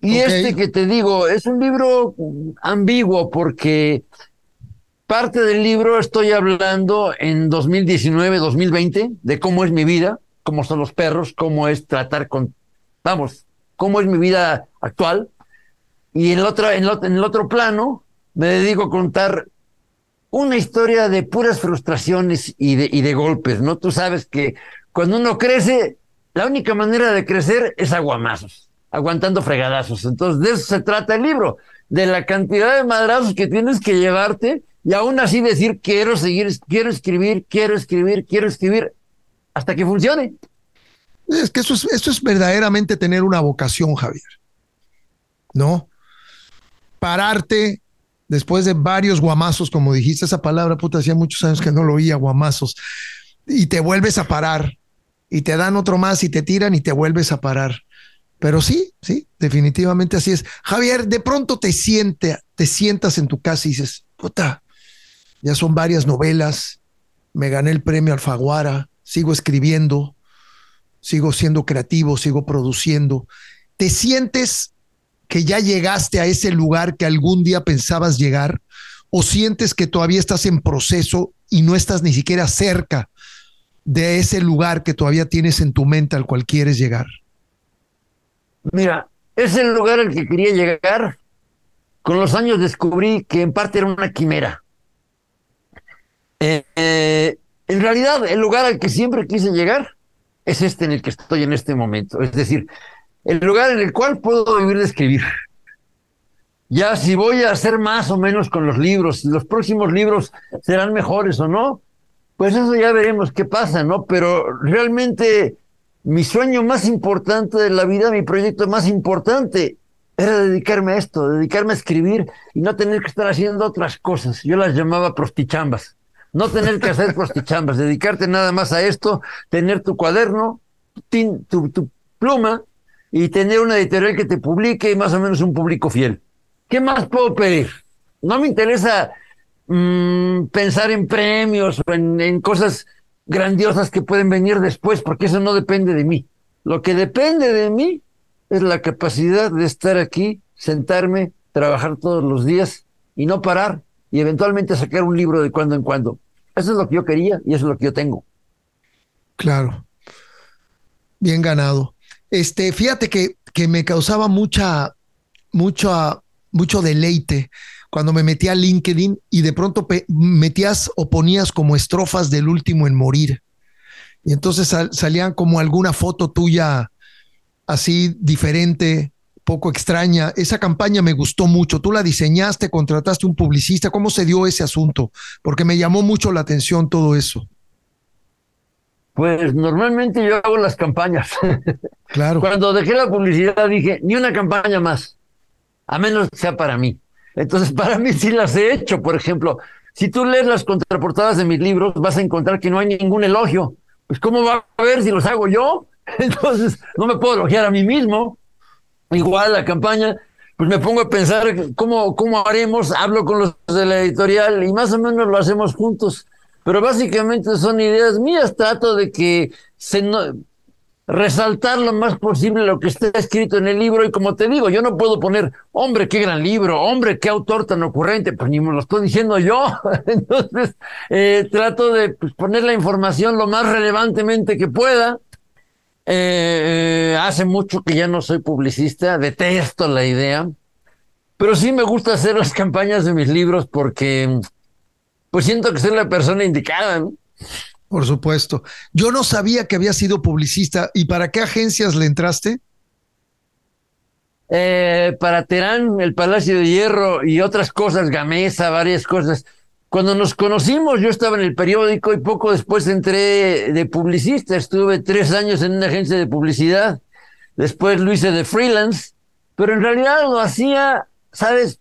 y este que te digo es un libro ambiguo porque parte del libro estoy hablando en 2019, 2020 de cómo es mi vida, cómo son los perros, cómo es tratar con, vamos, cómo es mi vida actual. Y en el otro, en el otro- plano me dedico a contar una historia de puras frustraciones y de, y de golpes, ¿no? Tú sabes que cuando uno crece, la única manera de crecer es aguamazos, aguantando fregadazos. Entonces, de eso se trata el libro, de la cantidad de madrazos que tienes que llevarte y aún así decir, quiero seguir, quiero escribir, quiero escribir, quiero escribir, hasta que funcione. Es que eso es, es verdaderamente tener una vocación, Javier. ¿No? Pararte después de varios guamazos, como dijiste esa palabra, puta, hacía muchos años que no lo oía, guamazos, y te vuelves a parar, y te dan otro más, y te tiran, y te vuelves a parar. Pero sí, sí, definitivamente así es. Javier, de pronto te siente, te sientas en tu casa y dices, puta, ya son varias novelas, me gané el premio Alfaguara, sigo escribiendo, sigo siendo creativo, sigo produciendo. ¿Te sientes que ya llegaste a ese lugar que algún día pensabas llegar? ¿O sientes que todavía estás en proceso y no estás ni siquiera cerca de ese lugar que todavía tienes en tu mente al cual quieres llegar? Mira, es el lugar al que quería llegar. Con los años descubrí que en parte era una quimera. Eh, eh, en realidad, el lugar al que siempre quise llegar es este en el que estoy en este momento. Es decir, el lugar en el cual puedo vivir de escribir. Ya si voy a hacer más o menos con los libros, los próximos libros serán mejores o no, pues eso ya veremos qué pasa, ¿no? Pero realmente mi sueño más importante de la vida, mi proyecto más importante, era dedicarme a esto, dedicarme a escribir y no tener que estar haciendo otras cosas. Yo las llamaba prostichambas. No tener que hacer prostichambas, dedicarte nada más a esto, tener tu cuaderno, tu, pluma y tener una editorial que te publique y más o menos un público fiel. ¿Qué más puedo pedir? No me interesa mm, pensar en premios o en cosas grandiosas que pueden venir después, porque eso no depende de mí. Lo que depende de mí es la capacidad de estar aquí, sentarme, trabajar todos los días y no parar y eventualmente sacar un libro de cuando en cuando. Eso es lo que yo quería y eso es lo que yo tengo. Claro. Bien ganado. Este, fíjate que, que me causaba mucha, mucha, mucho deleite cuando me metí a LinkedIn y de pronto metías o ponías como estrofas del último en morir. Y entonces sal- salían como alguna foto tuya así diferente, poco extraña. Esa campaña me gustó mucho. Tú la diseñaste, contrataste un publicista. ¿Cómo se dio ese asunto? Porque me llamó mucho la atención todo eso. Pues normalmente yo hago las campañas. Claro. Cuando dejé la publicidad dije, ni una campaña más, a menos que sea para mí. Entonces, para mí sí las he hecho. Por ejemplo, Si tú lees las contraportadas de mis libros, vas a encontrar que no hay ningún elogio. Pues ¿cómo va a ver si los hago yo? Entonces, no me puedo elogiar a mí mismo. Igual la campaña, pues me pongo a pensar cómo, cómo haremos, hablo con los de la editorial y más o menos lo hacemos juntos. Pero básicamente son ideas mías, trato de que se no, resaltar lo más posible lo que está escrito en el libro y como te digo, yo no puedo poner, hombre, qué gran libro, hombre, qué autor tan ocurrente, pues ni me lo estoy diciendo yo. Entonces, eh, trato de pues, poner la información lo más relevantemente que pueda. Eh, hace mucho que ya no soy publicista, detesto la idea, pero sí me gusta hacer las campañas de mis libros porque pues siento que soy la persona indicada. ¿no? Por supuesto. Yo no sabía que había sido publicista. ¿Y para qué agencias le entraste? Eh, para Terán, el Palacio de Hierro y otras cosas, Gamesa, varias cosas. Cuando nos conocimos, yo estaba en el periódico y poco después entré de publicista. Estuve tres años en una agencia de publicidad. Después lo hice de freelance, pero en realidad lo hacía, ¿sabes?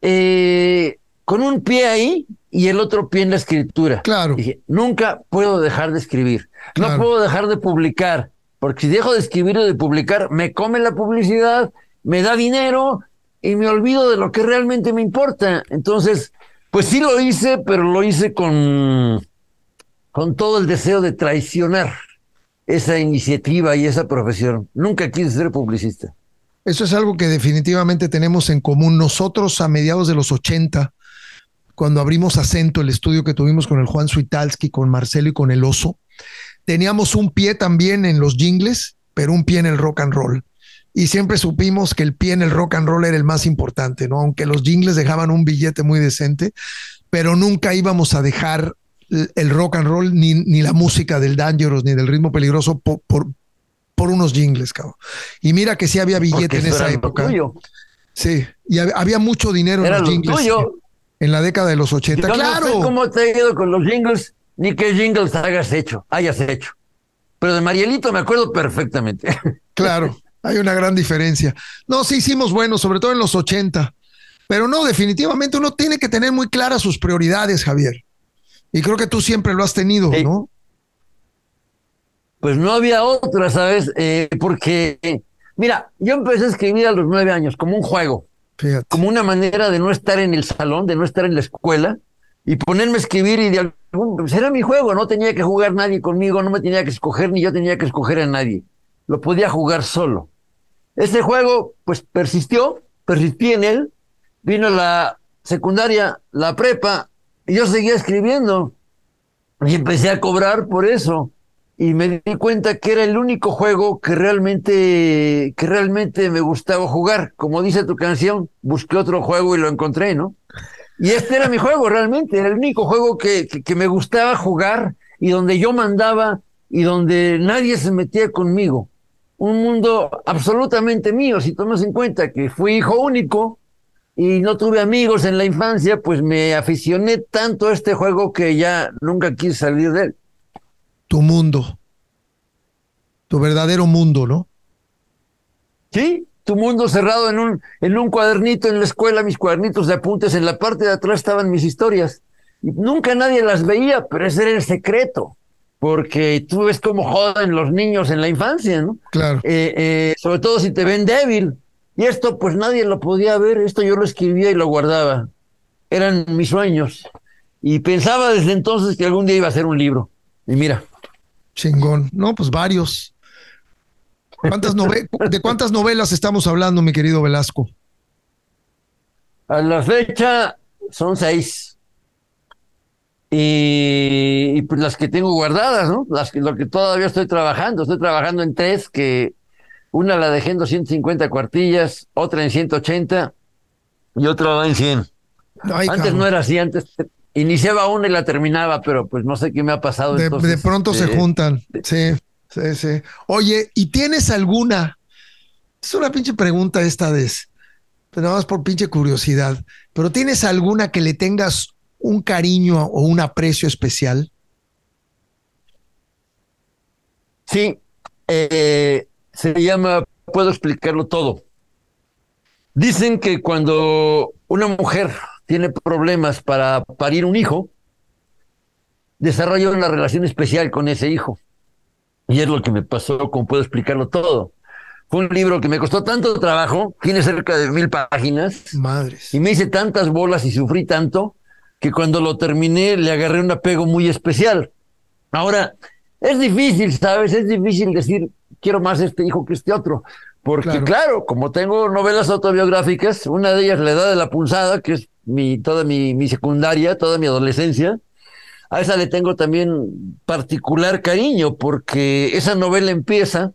Eh, con un pie ahí y el otro pie en la escritura. Claro. Dije, nunca puedo dejar de escribir. No puedo dejar de publicar, porque si dejo de escribir o de publicar, me come la publicidad, me da dinero y me olvido de lo que realmente me importa. Entonces, pues sí lo hice, pero lo hice con, con todo el deseo de traicionar esa iniciativa y esa profesión. Nunca quise ser publicista. Eso es algo que definitivamente tenemos en común. Nosotros a mediados de los 80 cuando abrimos acento, el estudio que tuvimos con el Juan Suitalski, con Marcelo y con el Oso, teníamos un pie también en los jingles, pero un pie en el rock and roll. Y siempre supimos que el pie en el rock and roll era el más importante, ¿no? Aunque los jingles dejaban un billete muy decente, pero nunca íbamos a dejar el rock and roll ni, ni la música del Dangerous ni del ritmo peligroso por, por, unos jingles, cabrón. Y mira que sí había billete en esa época. Sí, y había mucho dinero en los jingles en la década de los 80. claro. No sé cómo te ha ido con los jingles, ni qué jingles hayas hecho, hayas hecho. Pero de Marielito me acuerdo perfectamente. Claro, hay una gran diferencia. No, sí hicimos bueno, sobre todo en los 80. Pero no, definitivamente uno tiene que tener muy claras sus prioridades, Javier. Y creo que tú siempre lo has tenido, ¿no? Pues no había otra, ¿sabes? Eh, porque, mira, yo empecé a escribir a los nueve años como un juego como una manera de no estar en el salón, de no estar en la escuela y ponerme a escribir y de pues era mi juego, no tenía que jugar nadie conmigo, no me tenía que escoger ni yo tenía que escoger a nadie, lo podía jugar solo. Este juego pues persistió, persistí en él, vino la secundaria, la prepa, y yo seguía escribiendo y empecé a cobrar por eso y me di cuenta que era el único juego que realmente, que realmente me gustaba jugar. Como dice tu canción, busqué otro juego y lo encontré, ¿no? Y este era mi juego realmente, era el único juego que, que, me gustaba jugar y donde yo mandaba y donde nadie se metía conmigo. Un mundo absolutamente mío, si tomas en cuenta que fui hijo único y no tuve amigos en la infancia, pues me aficioné tanto a este juego que ya nunca quise salir de él tu mundo, tu verdadero mundo, ¿no? Sí, tu mundo cerrado en un, en un cuadernito en la escuela, mis cuadernitos de apuntes, en la parte de atrás estaban mis historias. Y nunca nadie las veía, pero ese era el secreto, porque tú ves cómo joden los niños en la infancia, ¿no? Claro. Eh, eh, sobre todo si te ven débil. Y esto, pues nadie lo podía ver, esto yo lo escribía y lo guardaba. Eran mis sueños. Y pensaba desde entonces que algún día iba a ser un libro. Y mira. Chingón. No, pues varios. ¿Cuántas ¿De cuántas novelas estamos hablando, mi querido Velasco? A la fecha son seis. Y, pues las que tengo guardadas, ¿no? Las que, lo que todavía estoy trabajando. Estoy trabajando en tres, que una la dejé en 250 cuartillas, otra en 180 y otra va en 100. antes no era así, antes Iniciaba una y la terminaba, pero pues no sé qué me ha pasado. De, de pronto se juntan. Sí, sí, sí. Oye, ¿y tienes alguna? Es una pinche pregunta esta vez, pero nada más por pinche curiosidad. Pero ¿tienes alguna que le tengas un cariño o un aprecio especial? Sí, eh, se llama, puedo explicarlo todo. Dicen que cuando una mujer tiene problemas para parir un hijo, desarrolla una relación especial con ese hijo. Y es lo que me pasó, como puedo explicarlo todo. Fue un libro que me costó tanto trabajo, tiene cerca de mil páginas. Madres. Y me hice tantas bolas y sufrí tanto que cuando lo terminé le agarré un apego muy especial. Ahora, es difícil, ¿sabes? Es difícil decir, quiero más este hijo que este otro. Porque claro. como tengo novelas autobiográficas, una de ellas La Edad de la Punzada, que es mi, toda mi, mi secundaria, toda mi adolescencia, a esa le tengo también particular cariño, porque esa novela empieza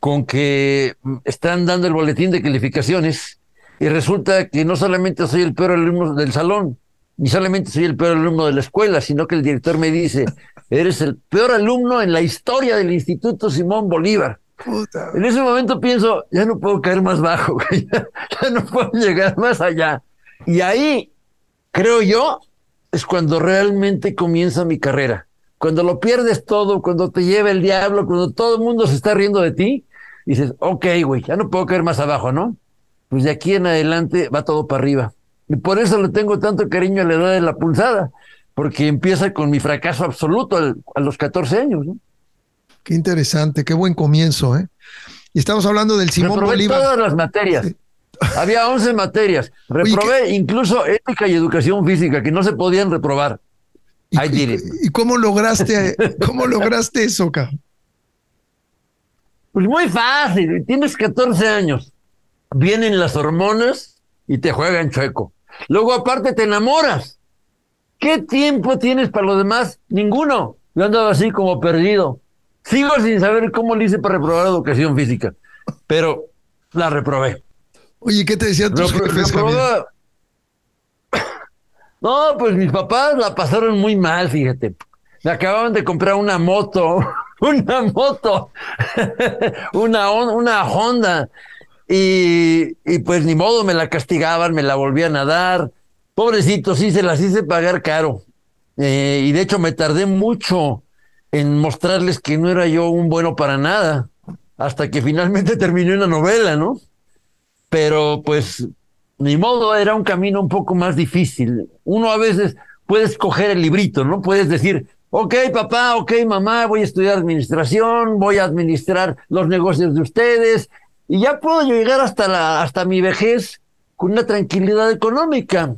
con que están dando el boletín de calificaciones y resulta que no solamente soy el peor alumno del salón, ni solamente soy el peor alumno de la escuela, sino que el director me dice, eres el peor alumno en la historia del Instituto Simón Bolívar. En ese momento pienso, ya no puedo caer más bajo, ya, ya no puedo llegar más allá. Y ahí, creo yo, es cuando realmente comienza mi carrera. Cuando lo pierdes todo, cuando te lleva el diablo, cuando todo el mundo se está riendo de ti, dices, ok, güey, ya no puedo caer más abajo, ¿no? Pues de aquí en adelante va todo para arriba. Y por eso le tengo tanto cariño a la edad de la pulsada, porque empieza con mi fracaso absoluto a los 14 años, ¿no? Qué interesante, qué buen comienzo, ¿eh? Y estamos hablando del Simón Reprobé Bolívar. todas las materias. Había 11 materias. Reprobé incluso ética y educación física, que no se podían reprobar. ¿Y, y, ¿y cómo lograste, cómo lograste eso, cabrón? Pues muy fácil. Tienes 14 años. Vienen las hormonas y te juegan chueco. Luego, aparte, te enamoras. ¿Qué tiempo tienes para lo demás? Ninguno. Yo andaba así como perdido. Sigo sin saber cómo le hice para reprobar educación física, pero la reprobé. Oye, ¿qué te decían tus Repro- jefes? No, pues mis papás la pasaron muy mal, fíjate. Me acababan de comprar una moto, una moto, una, una Honda. Y, y pues ni modo, me la castigaban, me la volvían a dar. Pobrecito, sí, se las hice pagar caro. Eh, y de hecho me tardé mucho en mostrarles que no era yo un bueno para nada, hasta que finalmente terminé una novela, ¿no? Pero pues ni modo, era un camino un poco más difícil. Uno a veces puede escoger el librito, ¿no? Puedes decir, ok, papá, ok, mamá, voy a estudiar administración, voy a administrar los negocios de ustedes, y ya puedo llegar hasta, la, hasta mi vejez con una tranquilidad económica.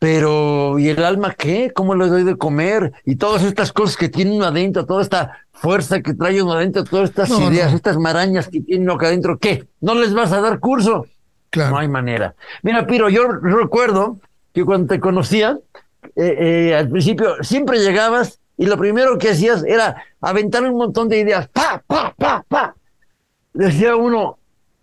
Pero, ¿y el alma qué? ¿Cómo le doy de comer? Y todas estas cosas que tiene uno adentro, toda esta fuerza que trae uno adentro, todas estas No, ideas, no. estas marañas que tiene uno acá adentro, ¿qué? ¿No les vas a dar curso? Claro. No hay manera. Mira, Piro, yo recuerdo que cuando te conocía, eh, eh, al principio siempre llegabas y lo primero que hacías era aventar un montón de ideas. ¡Pa, pa, pa, pa! Decía uno,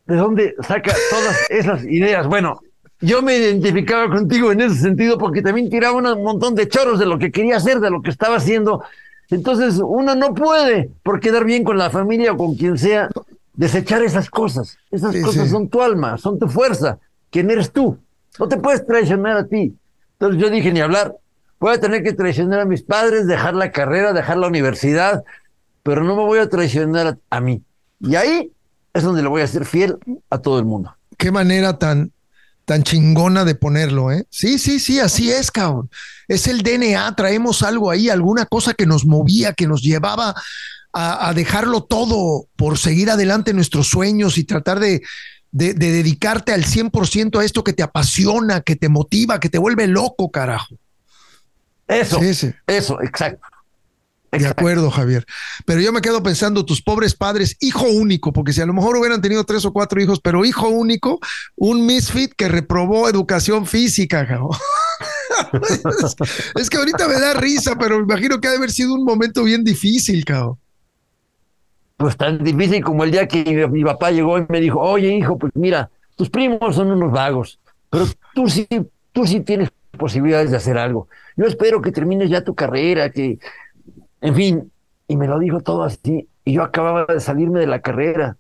¿de dónde saca todas esas ideas? Bueno, yo me identificaba contigo en ese sentido porque también tiraba un montón de choros de lo que quería hacer, de lo que estaba haciendo. Entonces, uno no puede, por quedar bien con la familia o con quien sea, desechar esas cosas. Esas Sí, cosas sí. son tu alma, son tu fuerza. ¿Quién eres tú? No te puedes traicionar a ti. Entonces yo dije, ni hablar. Voy a tener que traicionar a mis padres, dejar la carrera, dejar la universidad, pero no me voy a traicionar a, a mí. Y ahí es donde le voy a ser fiel a todo el mundo. Qué manera tan, tan chingona de ponerlo, ¿eh? Sí, sí, sí, así es, cabrón. Es el DNA, traemos algo ahí, alguna cosa que nos movía, que nos llevaba a, a dejarlo todo por seguir adelante nuestros sueños y tratar de, de, de dedicarte al 100% a esto que te apasiona, que te motiva, que te vuelve loco, carajo. Eso, Sí, sí. eso, exacto. De acuerdo, Javier. Pero yo me quedo pensando, tus pobres padres, hijo único, porque si a lo mejor hubieran tenido tres o cuatro hijos, pero hijo único, un misfit que reprobó educación física, cabrón. es, es que ahorita me da risa, pero me imagino que ha de haber sido un momento bien difícil, cabrón. Pues tan difícil como el día que mi, mi papá llegó y me dijo, oye hijo, pues mira, tus primos son unos vagos, pero tú sí, tú sí tienes posibilidades de hacer algo. Yo espero que termines ya tu carrera, que, en fin, y me lo dijo todo así, y yo acababa de salirme de la carrera,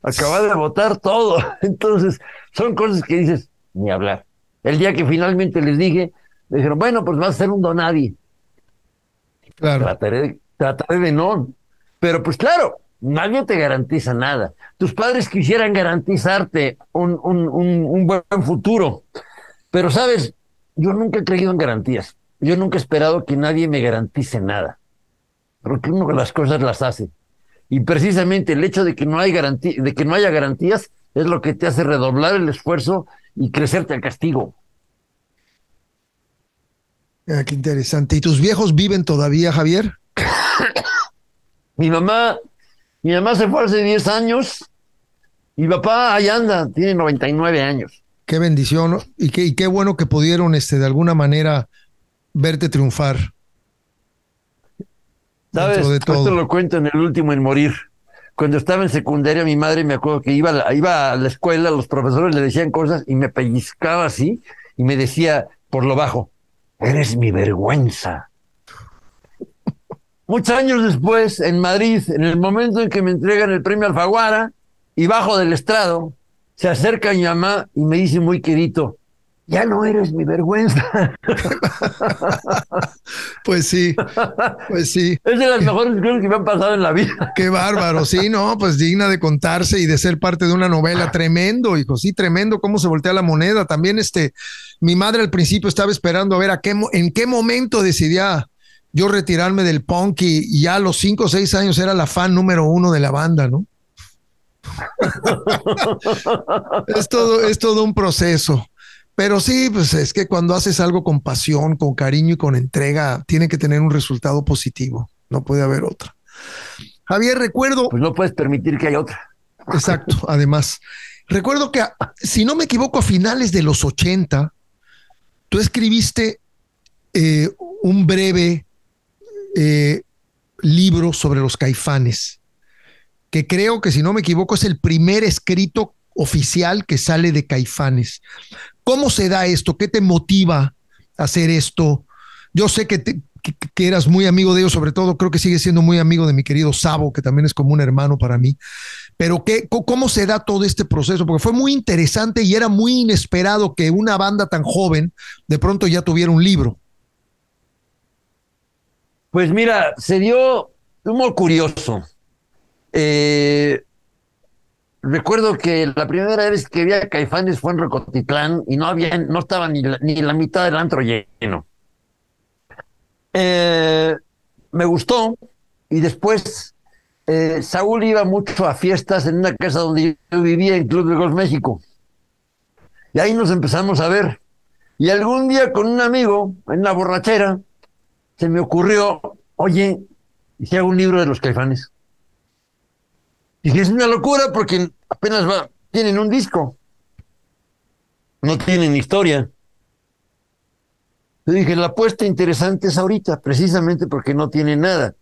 acababa de votar todo. Entonces, son cosas que dices, ni hablar. El día que finalmente les dije, me dijeron, bueno, pues vas a ser un donadie. Claro. Trataré, trataré de no. Pero pues claro, nadie te garantiza nada. Tus padres quisieran garantizarte un, un, un, un buen futuro. Pero sabes, yo nunca he creído en garantías. Yo nunca he esperado que nadie me garantice nada. Porque uno las cosas las hace. Y precisamente el hecho de que no hay garantía, de que no haya garantías es lo que te hace redoblar el esfuerzo y crecerte al castigo. Ah, qué interesante. ¿Y tus viejos viven todavía, Javier? mi mamá, mi mamá se fue hace 10 años. Mi papá ahí anda, tiene 99 años. Qué bendición y qué, y qué bueno que pudieron este, de alguna manera verte triunfar. ¿Sabes? Esto lo cuento en el último en morir. Cuando estaba en secundaria, mi madre me acuerdo que iba, iba a la escuela, los profesores le decían cosas y me pellizcaba así y me decía por lo bajo, eres mi vergüenza. Muchos años después, en Madrid, en el momento en que me entregan el premio Alfaguara y bajo del estrado, se acerca mi mamá y me dice muy querido, ya no eres mi vergüenza. pues sí, pues sí. Es de las mejores cosas que me han pasado en la vida. Qué bárbaro, sí, no, pues digna de contarse y de ser parte de una novela. Tremendo, hijo, sí, tremendo cómo se voltea la moneda. También este, mi madre al principio estaba esperando a ver a qué, en qué momento decidía yo retirarme del punk y, ya a los cinco o seis años era la fan número uno de la banda, ¿no? es, todo, es todo un proceso. Pero sí, pues es que cuando haces algo con pasión, con cariño y con entrega, tiene que tener un resultado positivo. No puede haber otra. Javier, recuerdo. Pues no puedes permitir que haya otra. Exacto, además. Recuerdo que, si no me equivoco, a finales de los 80, tú escribiste eh, un breve eh, libro sobre los caifanes, que creo que, si no me equivoco, es el primer escrito oficial que sale de caifanes. ¿Cómo se da esto? ¿Qué te motiva a hacer esto? Yo sé que, eras muy amigo de ellos, sobre todo creo que sigue siendo muy amigo de mi querido Sabo, que también es como un hermano para mí. Pero ¿qué, ¿cómo se da todo este proceso? Porque fue muy interesante y era muy inesperado que una banda tan joven de pronto ya tuviera un libro. Pues mira, se dio muy curioso. Eh, Recuerdo que la primera vez que vi a Caifanes fue en Recotitlán y no había, no estaba ni la, ni la mitad del antro lleno. Eh, me gustó y después eh, Saúl iba mucho a fiestas en una casa donde yo vivía en Club de Golf México. Y ahí nos empezamos a ver. Y algún día con un amigo en la borrachera se me ocurrió, oye, ¿y si hago un libro de los caifanes? Y es una locura porque apenas va, tienen un disco. No tienen historia. Yo dije, la apuesta interesante es ahorita, precisamente porque no tiene nada.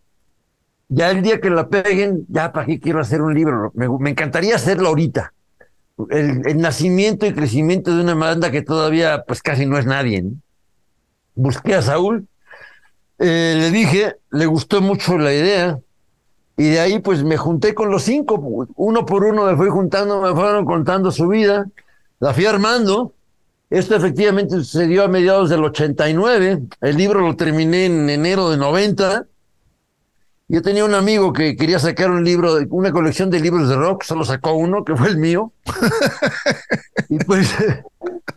Ya el día que la peguen, ya para qué quiero hacer un libro. Me, encantaría hacerlo ahorita. El, nacimiento y crecimiento de una banda que todavía pues casi no es nadie. Busqué a Saúl, eh, le dije, le gustó mucho la idea, y de ahí pues me junté con los cinco, uno por uno me fui juntando, me fueron contando su vida, la fui armando. Esto efectivamente sucedió a mediados del 89, el libro lo terminé en enero de 90. Yo tenía un amigo que quería sacar un libro, una colección de libros de rock, solo sacó uno, que fue el mío. y pues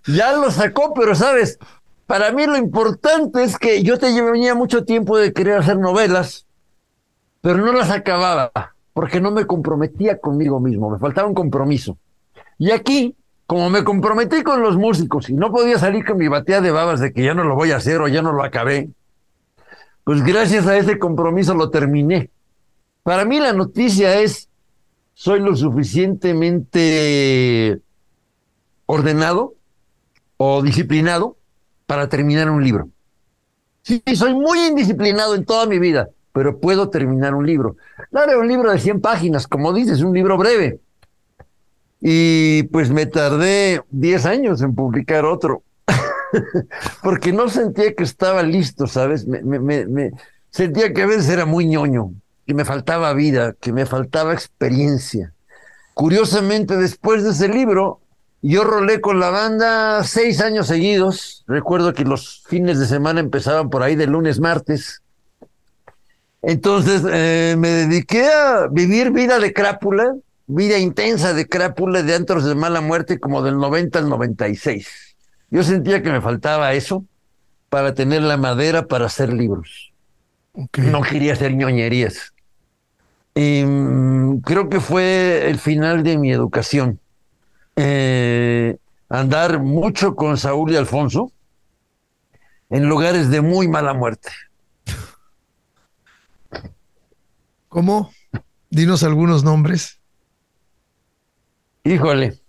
ya lo sacó, pero sabes, para mí lo importante es que yo te venía mucho tiempo de querer hacer novelas pero no las acababa porque no me comprometía conmigo mismo, me faltaba un compromiso. Y aquí, como me comprometí con los músicos y no podía salir con mi batea de babas de que ya no lo voy a hacer o ya no lo acabé, pues gracias a ese compromiso lo terminé. Para mí la noticia es, soy lo suficientemente ordenado o disciplinado para terminar un libro. Sí, soy muy indisciplinado en toda mi vida, pero puedo terminar un libro. Claro, un libro de 100 páginas, como dices, un libro breve. Y pues me tardé 10 años en publicar otro, porque no sentía que estaba listo, ¿sabes? Me, sentía que a veces era muy ñoño, que me faltaba vida, que me faltaba experiencia. Curiosamente, después de ese libro, yo rolé con la banda seis años seguidos. Recuerdo que los fines de semana empezaban por ahí de lunes, martes entonces eh, me dediqué a vivir vida de crápula, vida intensa de crápula, de antros de mala muerte, como del 90 al 96. Yo sentía que me faltaba eso para tener la madera para hacer libros. Okay. No quería hacer ñoñerías. Y mm, creo que fue el final de mi educación. Eh, andar mucho con Saúl y Alfonso en lugares de muy mala muerte. ¿Cómo? Dinos algunos nombres. Híjole.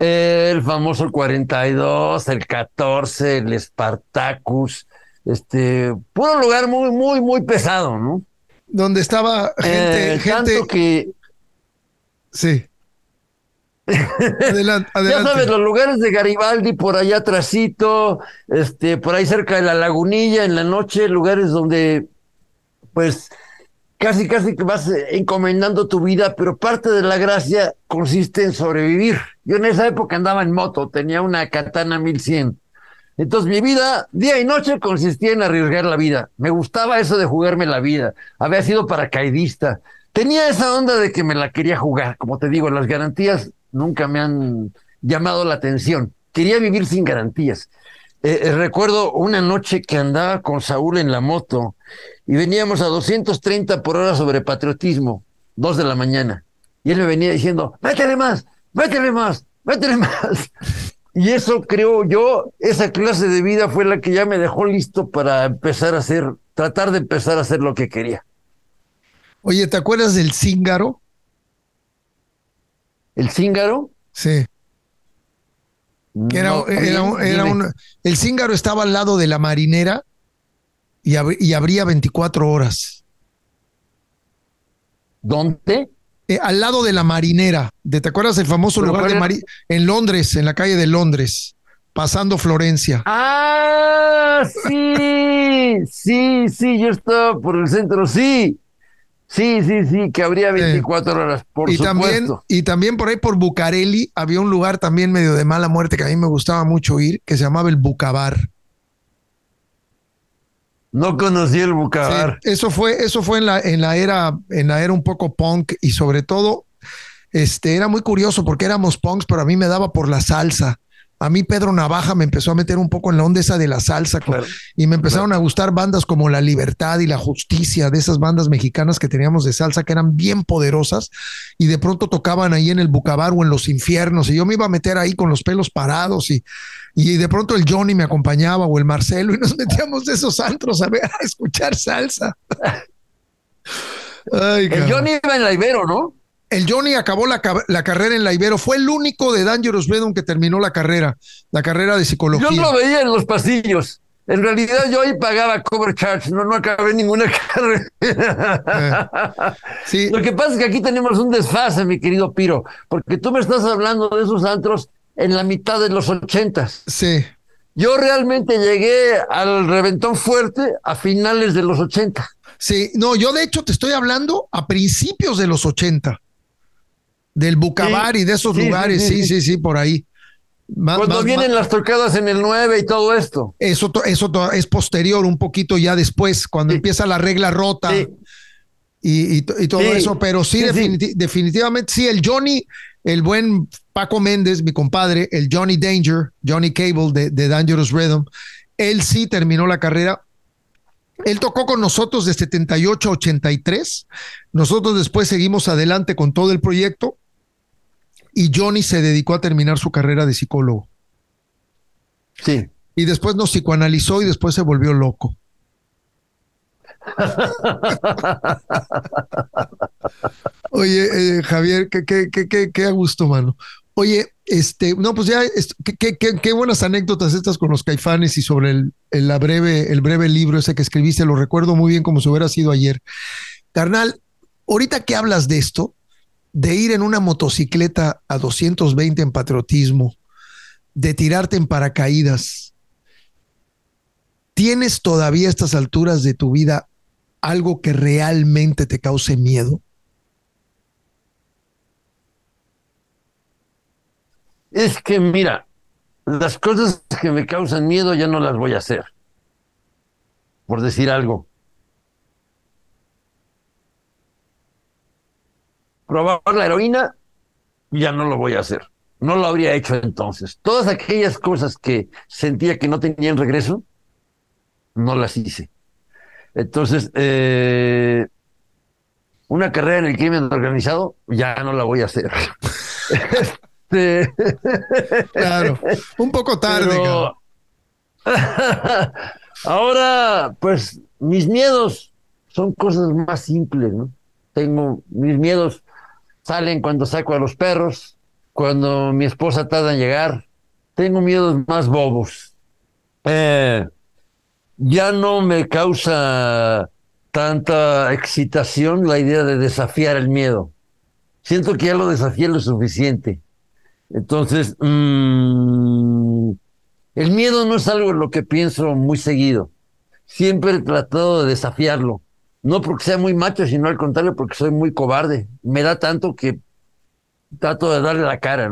El famoso 42, el 14, el Spartacus, este, puro lugar muy, muy, muy pesado, ¿no? Donde estaba gente, Eh, gente. Tanto que, Sí. Adelante, ya sabes, los lugares de Garibaldi, por allá atrásito, este, por ahí cerca de la lagunilla, en la noche, lugares donde, pues, casi, casi que vas eh, encomendando tu vida, pero parte de la gracia consiste en sobrevivir. Yo en esa época andaba en moto, tenía una Katana 1100. Entonces mi vida, día y noche, consistía en arriesgar la vida. Me gustaba eso de jugarme la vida. Había sido paracaidista. Tenía esa onda de que me la quería jugar. Como te digo, las garantías nunca me han llamado la atención. Quería vivir sin garantías. Eh, eh, recuerdo una noche que andaba con Saúl en la moto y veníamos a 230 por hora sobre patriotismo, dos de la mañana. Y él me venía diciendo, métele más, métele más, métele más. Y eso creo yo, esa clase de vida fue la que ya me dejó listo para empezar a hacer, tratar de empezar a hacer lo que quería. Oye, ¿te acuerdas del Cíngaro? El cíngaro. Sí. Era, era, era un- el Cíngaro estaba al lado de la marinera y, ab- y abría 24 horas. ¿Dónde? Eh, al lado de la marinera. De, ¿Te acuerdas del famoso ¿Pero lugar de? Mari- en Londres, en la calle de Londres, pasando Florencia? Ah, sí, sí, sí, yo estaba por el centro, sí. Sí, sí, sí, que habría 24 horas, por y supuesto. también, y también por ahí por Bucareli había un lugar también medio de mala muerte que a mí me gustaba mucho ir, que se llamaba el Bucabar. No conocí el Bucabar. Sí, eso fue, eso fue en la, en la era, en la era un poco punk y sobre todo, este, era muy curioso porque éramos punks, pero a mí me daba por la salsa. A mí Pedro Navaja me empezó a meter un poco en la onda esa de la salsa con- Claro. y me empezaron a gustar bandas como La Libertad y La Justicia, de esas bandas mexicanas que teníamos de salsa que eran bien poderosas y de pronto tocaban ahí en el Bucabar o en los infiernos y yo me iba a meter ahí con los pelos parados y, y de pronto el Johnny me acompañaba o el Marcelo y nos metíamos de esos antros a, ver, a escuchar salsa. Ay, El. Johnny iba en la Ibero, ¿no? El Johnny acabó la, ca- la carrera en la Ibero. Fue el único de Dangerous Rhythm que terminó la carrera, la carrera de psicología. Yo lo veía en los pasillos. En realidad yo ahí pagaba cover charge, no, no acabé ninguna carrera. Sí, Lo que pasa es que aquí tenemos un desfase, mi querido Piro, porque tú me estás hablando de esos antros en la mitad de los ochentas. sí. Yo realmente llegué al reventón fuerte a finales de los 80. Sí, no, yo de hecho te estoy hablando a principios de los 80. Del Bucabar Sí, y de esos sí, lugares, sí, sí, sí, por ahí. Más- Cuando más- vienen más- las tocadas en el 9 y todo esto. Eso, to- eso es posterior, un poquito ya después, cuando Sí. empieza la regla rota Sí. y, y to- y todo Sí, eso, pero sí, sí, sí. definiti- definitivamente, sí, el Johnny, el buen Paco Méndez, mi compadre, el Johnny Danger, Johnny Cable de, de Dangerous Rhythm, él sí terminó la carrera. Él tocó con nosotros de 78 a 83. Nosotros después seguimos adelante con todo el proyecto y Johnny se dedicó a terminar su carrera de psicólogo. Sí. Y después nos psicoanalizó y después se volvió loco. Oye, eh, Javier, qué, qué, qué, qué, a gusto, mano. Oye, este, no, pues ya, qué buenas anécdotas estas con los caifanes y sobre el, el- la breve, el breve libro ese que escribiste, lo recuerdo muy bien como si hubiera sido ayer. Carnal, ahorita que hablas de esto, de ir en una motocicleta a 220 en patriotismo, de tirarte en paracaídas, ¿tienes todavía a estas alturas de tu vida algo que realmente te cause miedo? Es que mira, las cosas que me causan miedo ya no las voy a hacer. Por decir algo. Probar la heroína, ya no lo voy a hacer. no lo habría hecho entonces. Todas aquellas cosas que sentía que no tenían regreso, no las hice. Entonces, eh, una carrera en el crimen organizado, ya no la voy a hacer. Este, claro, un poco tarde. Ahora, pues, mis miedos son cosas más simples, ¿no? Tengo mis miedos salen cuando saco a los perros, cuando mi esposa tarda en llegar. Tengo miedos más bobos. Eh, ya no me causa tanta excitación la idea de desafiar el miedo. Siento que ya lo desafié lo suficiente. Entonces, mm, el miedo no es algo en lo que pienso muy seguido. Siempre he tratado de desafiarlo. No porque sea muy macho, sino al contrario, porque soy muy cobarde. Me da tanto que trato de darle la cara.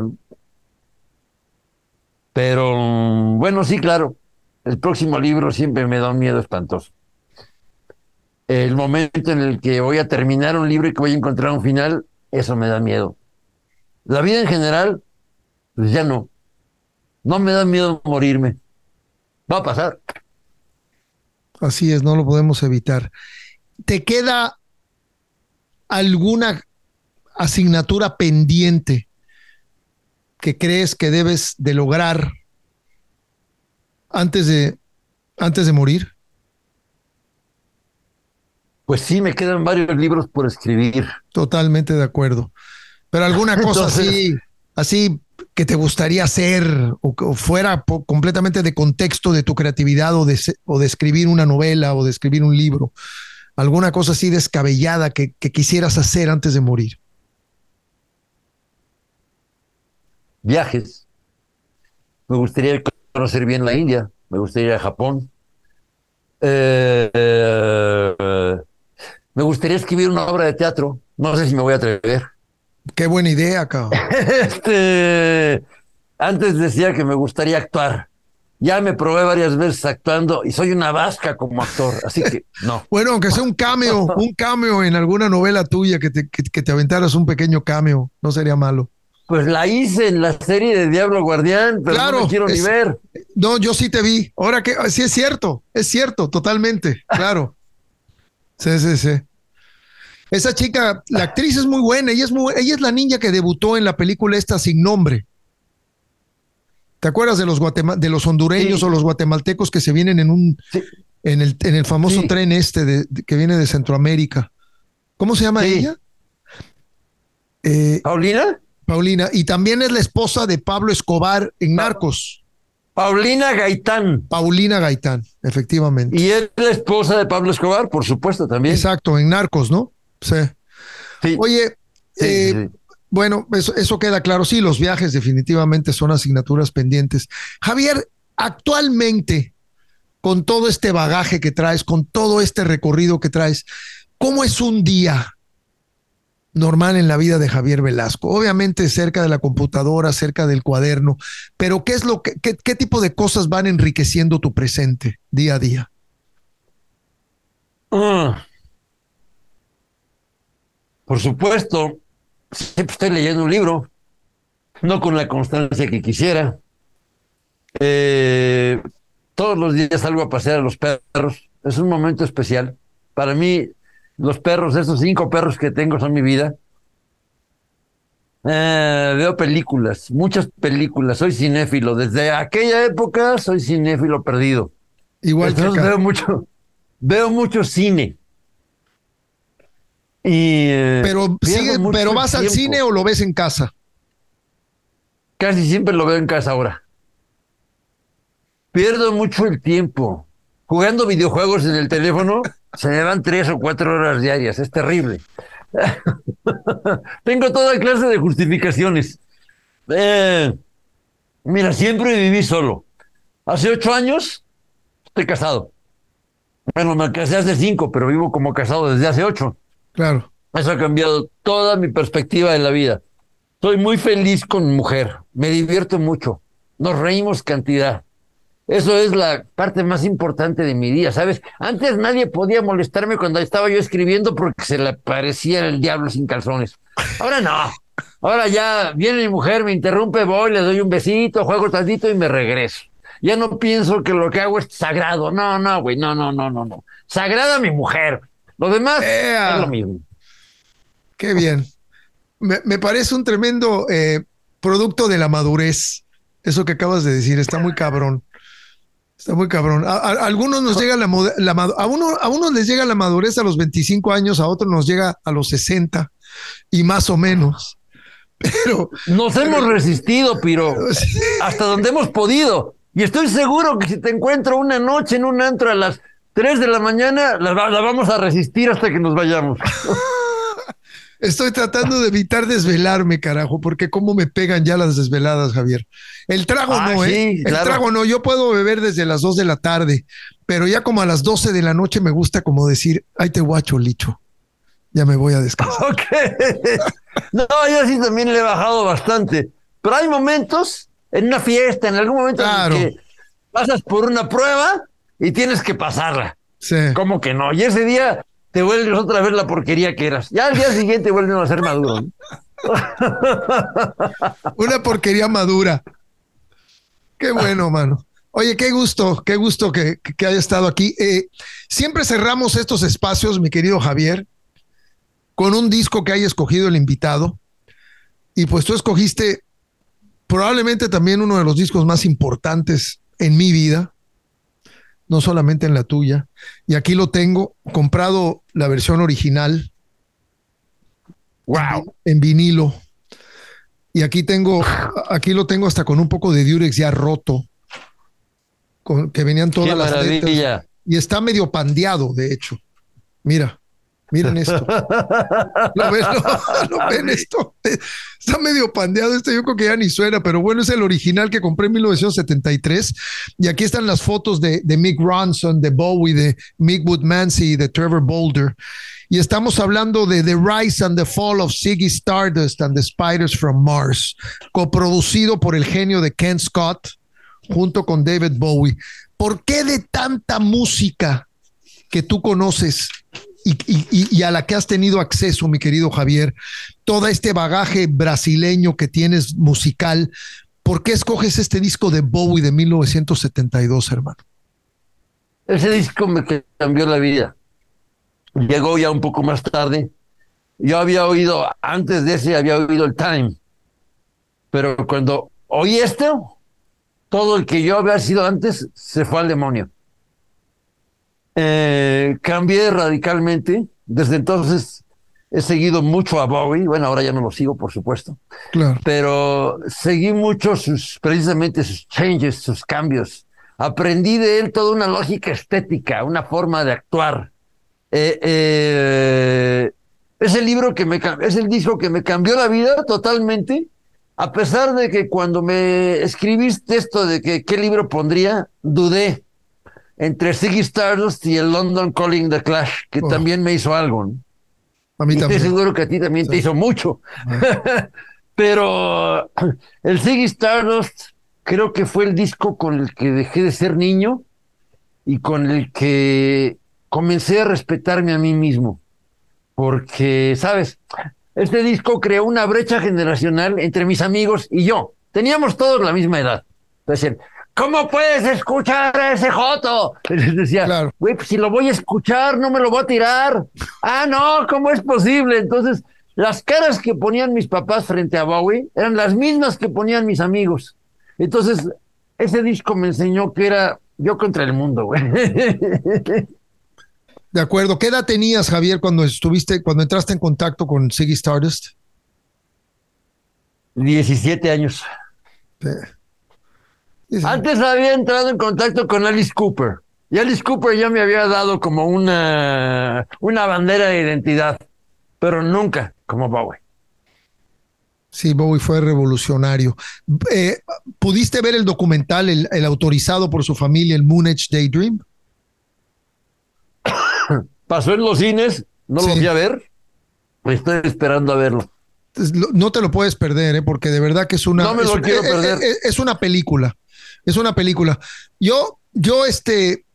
Pero bueno, sí, claro. El próximo libro siempre me da un miedo espantoso. El momento en el que voy a terminar un libro y que voy a encontrar un final, eso me da miedo. La vida en general, pues ya no. No me da miedo morirme. Va a pasar. Así es, no lo podemos evitar. ¿Te queda alguna asignatura pendiente que crees que debes de lograr antes de, antes de morir? Pues sí, me quedan varios libros por escribir. Totalmente de acuerdo. Pero alguna cosa así, así que te gustaría hacer o, fuera completamente de contexto de tu creatividad o de, o de escribir una novela o de escribir un libro. Alguna cosa así descabellada que, que quisieras hacer antes de morir. Viajes. Me gustaría conocer bien la India, me gustaría ir a Japón. Eh, eh, me gustaría escribir una obra de teatro. No sé si me voy a atrever. Qué buena idea, cabrón. este, antes decía que me gustaría actuar. Ya me probé varias veces actuando y soy una vasca como actor, así que no. bueno, aunque sea un cameo, un cameo en alguna novela tuya, que te, que, te aventaras un pequeño cameo, no sería malo. Pues la hice en la serie de Diablo Guardián, pero no quiero ni ver. No, yo sí te vi. Ahora que sí es cierto, es cierto, totalmente, claro. sí, sí, sí. Esa chica, la actriz es muy buena, ella es, muy, ella es la niña que debutó en la película esta sin nombre. ¿Te acuerdas de los, de los hondureños o los guatemaltecos que se vienen en un en, el, en el famoso tren este de, que viene de Centroamérica? ¿Cómo se llama ella? Eh, ¿Paulina? Paulina. Y también es la esposa de Pablo Escobar en Narcos. Paulina Gaitán. Paulina Gaitán, efectivamente. Y es la esposa de Pablo Escobar, por supuesto, también. Exacto, en Narcos, ¿no? Sí. Oye, eh, bueno, eso, queda claro. Sí, los viajes definitivamente son asignaturas pendientes. Javier, actualmente, con todo este bagaje que traes, con todo este recorrido que traes, ¿cómo es un día normal en la vida de Javier Velasco? Obviamente cerca de la computadora, cerca del cuaderno, pero ¿qué es lo que, qué, qué tipo de cosas van enriqueciendo tu presente día a día? Ah. Por supuesto, siempre estoy leyendo un libro, no con la constancia que quisiera. Eh, todos los días salgo a pasear a los perros. Es un momento especial. Para mí, los perros, esos cinco perros que tengo son mi vida. Eh, veo películas, muchas películas. Soy cinéfilo. Desde aquella época soy cinéfilo perdido. Igual que veo mucho, veo mucho cine. Eh, pero pero vas al cine o lo ves en casa. Casi siempre lo veo en casa ahora. Pierdo mucho el tiempo. Jugando videojuegos en el teléfono, se me van tres o cuatro horas diarias. Es terrible. Tengo toda clase de justificaciones. Eh, mira, siempre viví solo. Hace ocho años estoy casado. Bueno, me casé hace cinco, pero vivo como casado desde hace ocho. Claro. Eso ha cambiado toda mi perspectiva de la vida. Soy muy feliz con mujer, me divierto mucho, nos reímos cantidad. Eso es la parte más importante de mi día, ¿sabes? Antes nadie podía molestarme cuando estaba yo escribiendo porque se le parecía el diablo sin calzones. Ahora no. Ahora ya viene mi mujer, me interrumpe, voy, le doy un besito, juego tantito y me regreso. Ya no pienso que lo que hago es sagrado. No, no, güey, no, no, no, no, no. Sagrada mi mujer. Lo demás Ea. es lo mismo. Qué bien. Me, me parece un tremendo eh, producto de la madurez. Eso que acabas de decir, está muy cabrón. Está muy cabrón. A, a- a algunos nos llega la, la a uno a unos les llega la madurez a los 25 años, a otros nos llega a los 60 y más o menos. Pero Nos hemos resistido, Piro, sí, hasta donde hemos podido. Y estoy seguro que si te encuentro una noche en un antro a las 3 de la mañana, la, va- la vamos a resistir hasta que nos vayamos. estoy tratando de evitar desvelarme, carajo, porque cómo me pegan ya las desveladas, Javier. El trago Ah, no, ¿eh? sí, El claro. trago no. Yo puedo beber desde las 2 de la tarde, pero ya como a las 12 de la noche me gusta como decir, ay te guacho, licho. Ya me voy a descansar. Ok. No, yo sí también le he bajado bastante. Pero hay momentos en una fiesta, en algún momento Claro. en el que pasas por una prueba y tienes que pasarla. Sí. ¿Cómo que no? Y ese día te vuelves otra vez la porquería que eras. Ya al día siguiente vuelven a ser maduro. ¿no? Una porquería madura. Qué bueno, mano. Oye, qué gusto, qué gusto que, que, que haya estado aquí. Eh, siempre cerramos estos espacios, mi querido Javier, con un disco que haya escogido el invitado. Y pues tú escogiste probablemente también uno de los discos más importantes en mi vida, no solamente en la tuya. Y aquí lo tengo, comprado la versión original Wow. en vinilo. Y aquí tengo, aquí lo tengo hasta con un poco de Durex ya roto, con, que venían todas Qué las letras. Y está medio pandeado, de hecho. Mira, miren esto. ¿Lo ven, ¿Lo- lo ven esto? Está medio pandeado este, yo creo que ya ni suena, pero bueno, es el original que compré en 1973. Y aquí están las fotos de, de Mick Ronson, de Bowie, de Mick Woodmansey y de Trevor Boulder. Y estamos hablando de The Rise and the Fall of Ziggy Stardust and the Spiders from Mars, coproducido por el genio de Ken Scott junto con David Bowie. ¿Por qué de tanta música que tú conoces y, a la que has tenido acceso, mi querido Javier, todo este bagaje brasileño que tienes musical, ¿por qué escoges este disco de Bowie de 1972, hermano? Ese disco me cambió la vida. Llegó ya un poco más tarde. Yo había oído, antes de ese había oído el Time. Pero cuando oí esto, todo el que yo había sido antes se fue al demonio. Eh, cambié radicalmente. Desde entonces he seguido mucho a Bowie. Bueno, ahora ya no lo sigo, por supuesto. Claro. Pero seguí mucho sus, precisamente sus changes, sus cambios. Aprendí de él toda una lógica estética, una forma de actuar. Eh, eh, es el libro que me es el disco que me cambió la vida totalmente. A pesar de que cuando me escribiste esto de que qué libro pondría, dudé entre Ziggy Stardust y el London Calling the Clash, que Oh. también me hizo algo. ¿no? A mí Y estoy también. seguro que a ti también te hizo mucho. Pero el Ziggy Stardust creo que fue el disco con el que dejé de ser niño y con el que comencé a respetarme a mí mismo. Porque, ¿sabes? Este disco creó una brecha generacional entre mis amigos y yo. Teníamos todos la misma edad. Decían, ¿cómo puedes escuchar a ese Joto? Les decía, Claro. güey, pues si lo voy a escuchar, no me lo voy a tirar. Ah, no, ¿cómo es posible? Entonces, las caras que ponían mis papás frente a Bowie eran las mismas que ponían mis amigos. Entonces, ese disco me enseñó que era yo contra el mundo, güey. De acuerdo. ¿Qué edad tenías, Javier, cuando estuviste, cuando entraste en contacto con Ziggy Stardust? 17 años. Eh. Antes había entrado en contacto con Alice Cooper. Y Alice Cooper ya me había dado como una, una bandera de identidad, pero nunca como Bowie. Sí, Bowie fue revolucionario. Eh, ¿Pudiste ver el documental, el, el autorizado por su familia, el Moon Age Daydream? Pasó en los cines, no lo fui a ver. Estoy esperando a verlo. No te lo puedes perder, ¿eh? porque de verdad que es una. No me lo quiero eh, eh, perder. Es una película. Es una película. Yo, yo, este,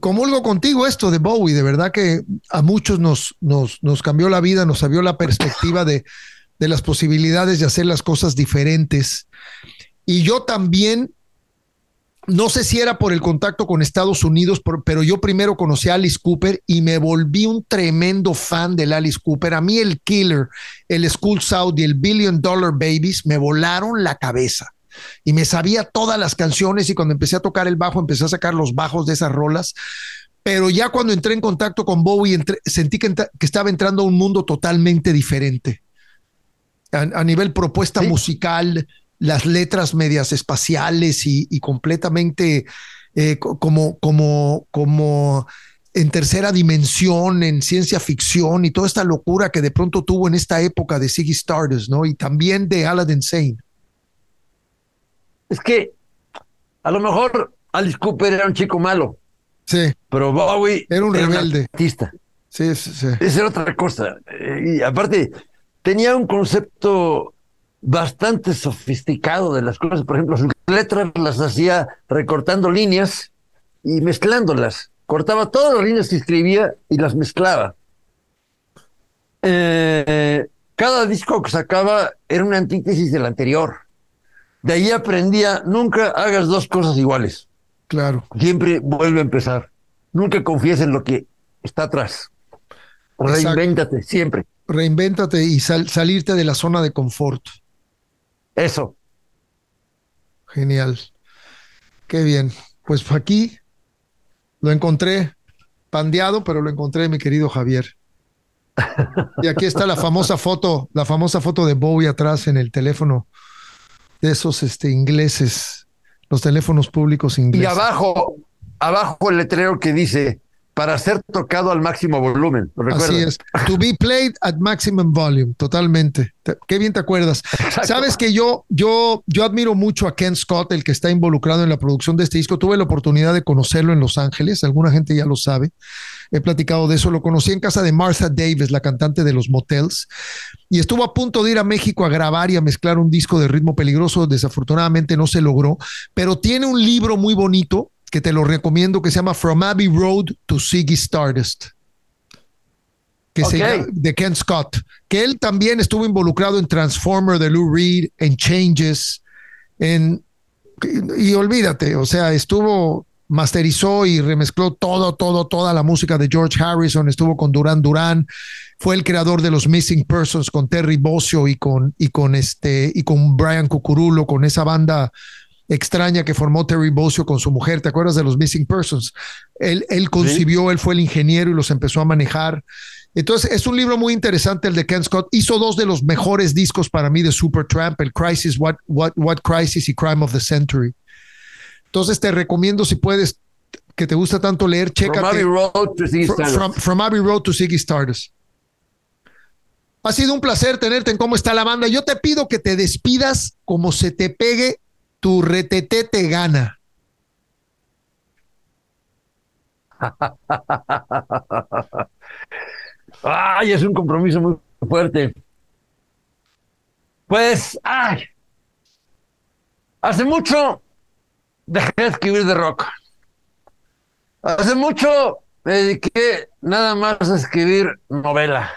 comulgo contigo esto de Bowie. De verdad que a muchos nos, nos, nos cambió la vida, nos abrió la perspectiva de, de las posibilidades de hacer las cosas diferentes. Y yo también, no sé si era por el contacto con Estados Unidos, pero yo primero conocí a Alice Cooper y me volví un tremendo fan del Alice Cooper. A mí el Killer, el School South y el Billion Dollar Babies me volaron la cabeza. Y me sabía todas las canciones y cuando empecé a tocar el bajo empecé a sacar los bajos de esas rolas pero ya cuando entré en contacto con Bowie sentí que, estaba entrando a un mundo totalmente diferente. A, nivel propuesta musical, las letras medias espaciales y, completamente eh, como, como, como en tercera dimensión, en ciencia ficción y toda esta locura que de pronto tuvo en esta época de Ziggy Stardust, ¿no? Y también de Aladdin Sane. Es que a lo mejor Alice Cooper era un chico malo. Sí. Pero Bowie era un rebelde. artista. Sí, sí, sí. Esa era otra cosa. Eh, y aparte, tenía un concepto bastante sofisticado de las cosas. Por ejemplo, sus letras las hacía recortando líneas y mezclándolas. Cortaba todas las líneas que escribía y las mezclaba. Eh, cada disco que sacaba era una antítesis del anterior. De ahí aprendía, nunca hagas dos cosas iguales. Claro. Siempre vuelve a empezar. Nunca confíes en lo que está atrás. Reinvéntate, siempre. Reinvéntate y salirte de la zona de confort. Eso. Genial. Qué bien. Pues aquí lo encontré pandeado, pero lo encontré, mi querido Javier. Y aquí está la famosa foto, la famosa foto de Bowie atrás en el teléfono de esos este, ingleses los teléfonos públicos ingleses. Y abajo, abajo el letrero que dice para ser tocado al máximo volumen. Así es. To be played at maximum volume, totalmente. Qué bien te acuerdas. Sabes que yo, yo, yo admiro mucho a Ken Scott, el que está involucrado en la producción de este disco. Tuve la oportunidad de conocerlo en Los Ángeles. Alguna gente ya lo sabe. He platicado de eso. Lo conocí en casa de Martha Davis, la cantante de los Motels. Y estuvo a punto de ir a México a grabar y a mezclar un disco de ritmo peligroso. Desafortunadamente no se logró, pero tiene un libro muy bonito que te lo recomiendo, que se llama From Abbey Road to Ziggy Stardust. Que se llama, de Ken Scott, que él también estuvo involucrado en Transformer de Lou Reed, en Changes, en y olvídate, o sea, estuvo masterizó y remezcló todo, todo, toda la música de George Harrison, estuvo con Duran Duran, fue el creador de los Missing Persons con Terry Bossio y con, y con este, y con Brian Cucurulo, con esa banda extraña que formó Terry Bossio con su mujer. ¿Te acuerdas de los Missing Persons? Él, él concibió, él fue el ingeniero y los empezó a manejar. Entonces, es un libro muy interesante el de Ken Scott. Hizo dos de los mejores discos para mí de Supertramp, el Crisis, What, What, What Crisis y Crime of the Century. Entonces, te recomiendo si puedes, que te gusta tanto leer, checa. From Abbey Road to Ziggy Stardust. From, Abbey Road to Ziggy Stardust. Ha sido un placer tenerte en cómo está la banda. Yo te pido que te despidas como se te pegue tu retete te gana. Ay, es un compromiso muy fuerte. Pues, ay, hace mucho dejé de escribir de rock. Hace mucho me dediqué nada más a escribir novela.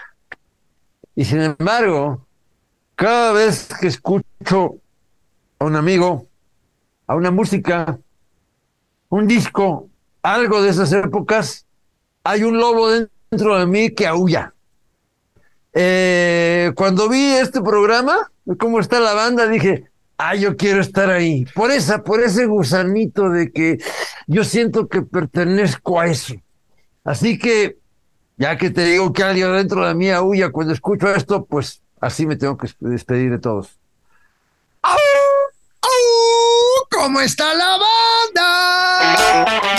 Y sin embargo, cada vez que escucho a un amigo a una música, un disco, algo de esas épocas, hay un lobo dentro de mí que aúlla. Eh, cuando vi este programa, cómo está la banda, dije, ah, yo quiero estar ahí. Por esa, por ese gusanito de que yo siento que pertenezco a eso. Así que, ya que te digo que alguien dentro de mí aúlla cuando escucho esto, pues así me tengo que despedir de todos. ¿Cómo está la banda?